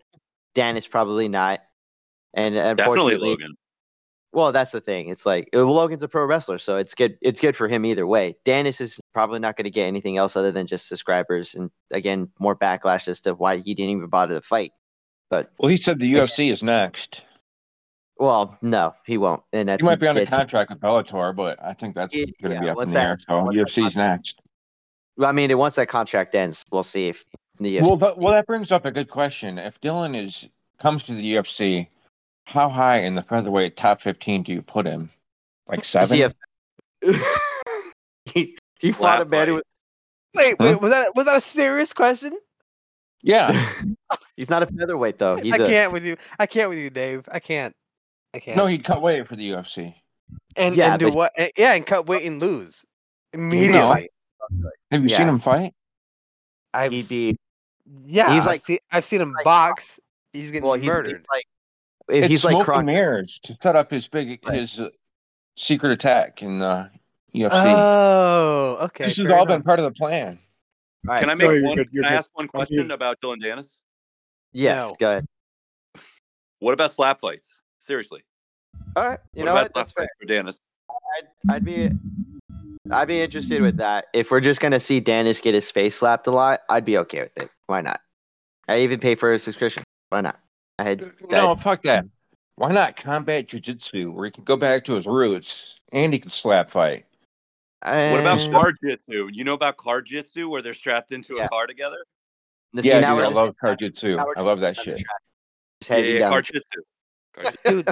Danis probably not, and Definitely unfortunately, Logan. well, that's the thing. It's like uh, Logan's a pro wrestler, so it's good. It's good for him either way. Danis is probably not going to get anything else other than just subscribers, and again, more backlash as to why he didn't even bother to fight. But Well, he said the UFC is next. well, no, he won't. And that's He might be under it's- contract with Bellator, but I think that's going to be yeah, up once in the that- air. So once that UFC's next. Well, I mean, once that contract ends, we'll see if the Well, UFC that, well, that brings up a good question. If Dillon is comes to the UFC, how high in the featherweight top fifteen do you put him? Like seven? he, a, he, he fought a Flat man who fight. Wait, Huh? wait, was that was that a serious question? yeah. he's not a featherweight though. He's I a can't with you. I can't with you, Dave. I can't. I can't. No, he'd cut weight for the UFC. and Yeah, and do but- what? yeah, and cut weight and lose immediately. fight. Have you Yeah. seen him fight? I've he'd be yeah. he's I've like- seen, I've seen him like- box. He's getting well, he's, he's murdered. like if It's he's like smoke Kron- and mirrors to set up his big Right. his uh, secret attack in the UFC. Oh, okay. this has all enough. been part of the plan. All right, Can I Sorry, make you're one? good, you're Can I ask one question about Dillon Danis? yes, No. go ahead. What about slap fights? Seriously, All right, you what know about what? That's slap fair. fights for Danis? I'd, I'd be I'd be interested with that. If we're just gonna see Danis get his face slapped a lot, I'd be okay with it. Why not? I even pay for a subscription. Why not? I had No, fuck that. Why not combat jujitsu where he can go back to his roots and he can slap fight? What about Uh, car jitsu? You know about car jitsu where they're strapped into Yeah. a car together? see, yeah, now dude, we're I love car jujitsu. now I love that shit. track. Just Yeah, yeah, car the jitsu. Dude,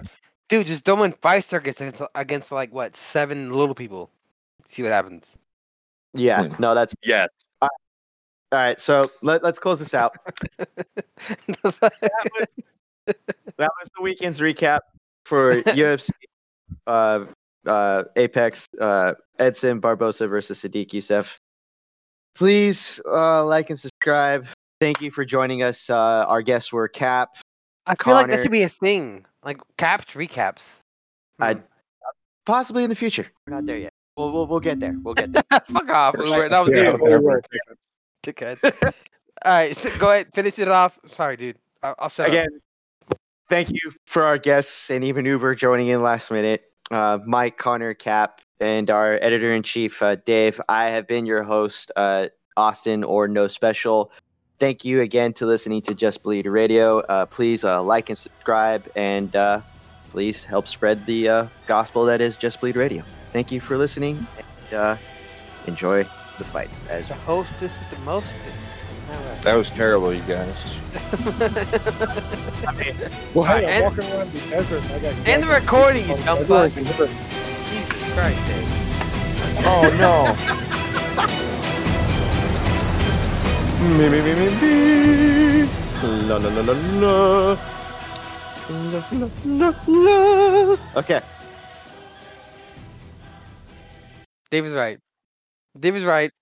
dude, just don't win five circuits against, against like what seven little people. See what happens. Yeah, no, that's Yes. all right. So let, let's close this out. That was the weekend's recap for UFC, uh, uh, Apex, uh, Edson Barboza versus Sodiq Yusuff. Please uh, like and subscribe. Thank you for joining us. Uh, our guests were Cap. I feel like that Conor- should be a thing. Like caps, recaps. I-. Possibly in the future. We're not there yet. We'll, we'll, we'll get there. We'll get there. Fuck off. Uber. That was Yeah, you. so. Dickhead. All right, so go ahead, finish it off. Sorry, dude. I'll, I'll shut Again, thank you for our guests and even Uber joining in last minute. Uh, Mike, Conor, Cap, and our editor in chief, uh, Dave. I have been your host, uh, Austin or No Special. Thank you again to listening to Just Bleed Radio. Uh, please uh, like and subscribe, and uh, please help spread the uh, gospel that is Just Bleed Radio. Thank you for listening, and uh, enjoy the fights. As The hostess with the mostest. All right. That was terrible, you guys. Well, hey, And- I'm walking around the desert and I got. And the recording, you dumb Everyone fuck. can hear it. Jesus Christ, Dave. Oh no. Me, me, me, me, me. La, la, la, la, la. La, la, la, la. Okay. Dave is right. Dave is right.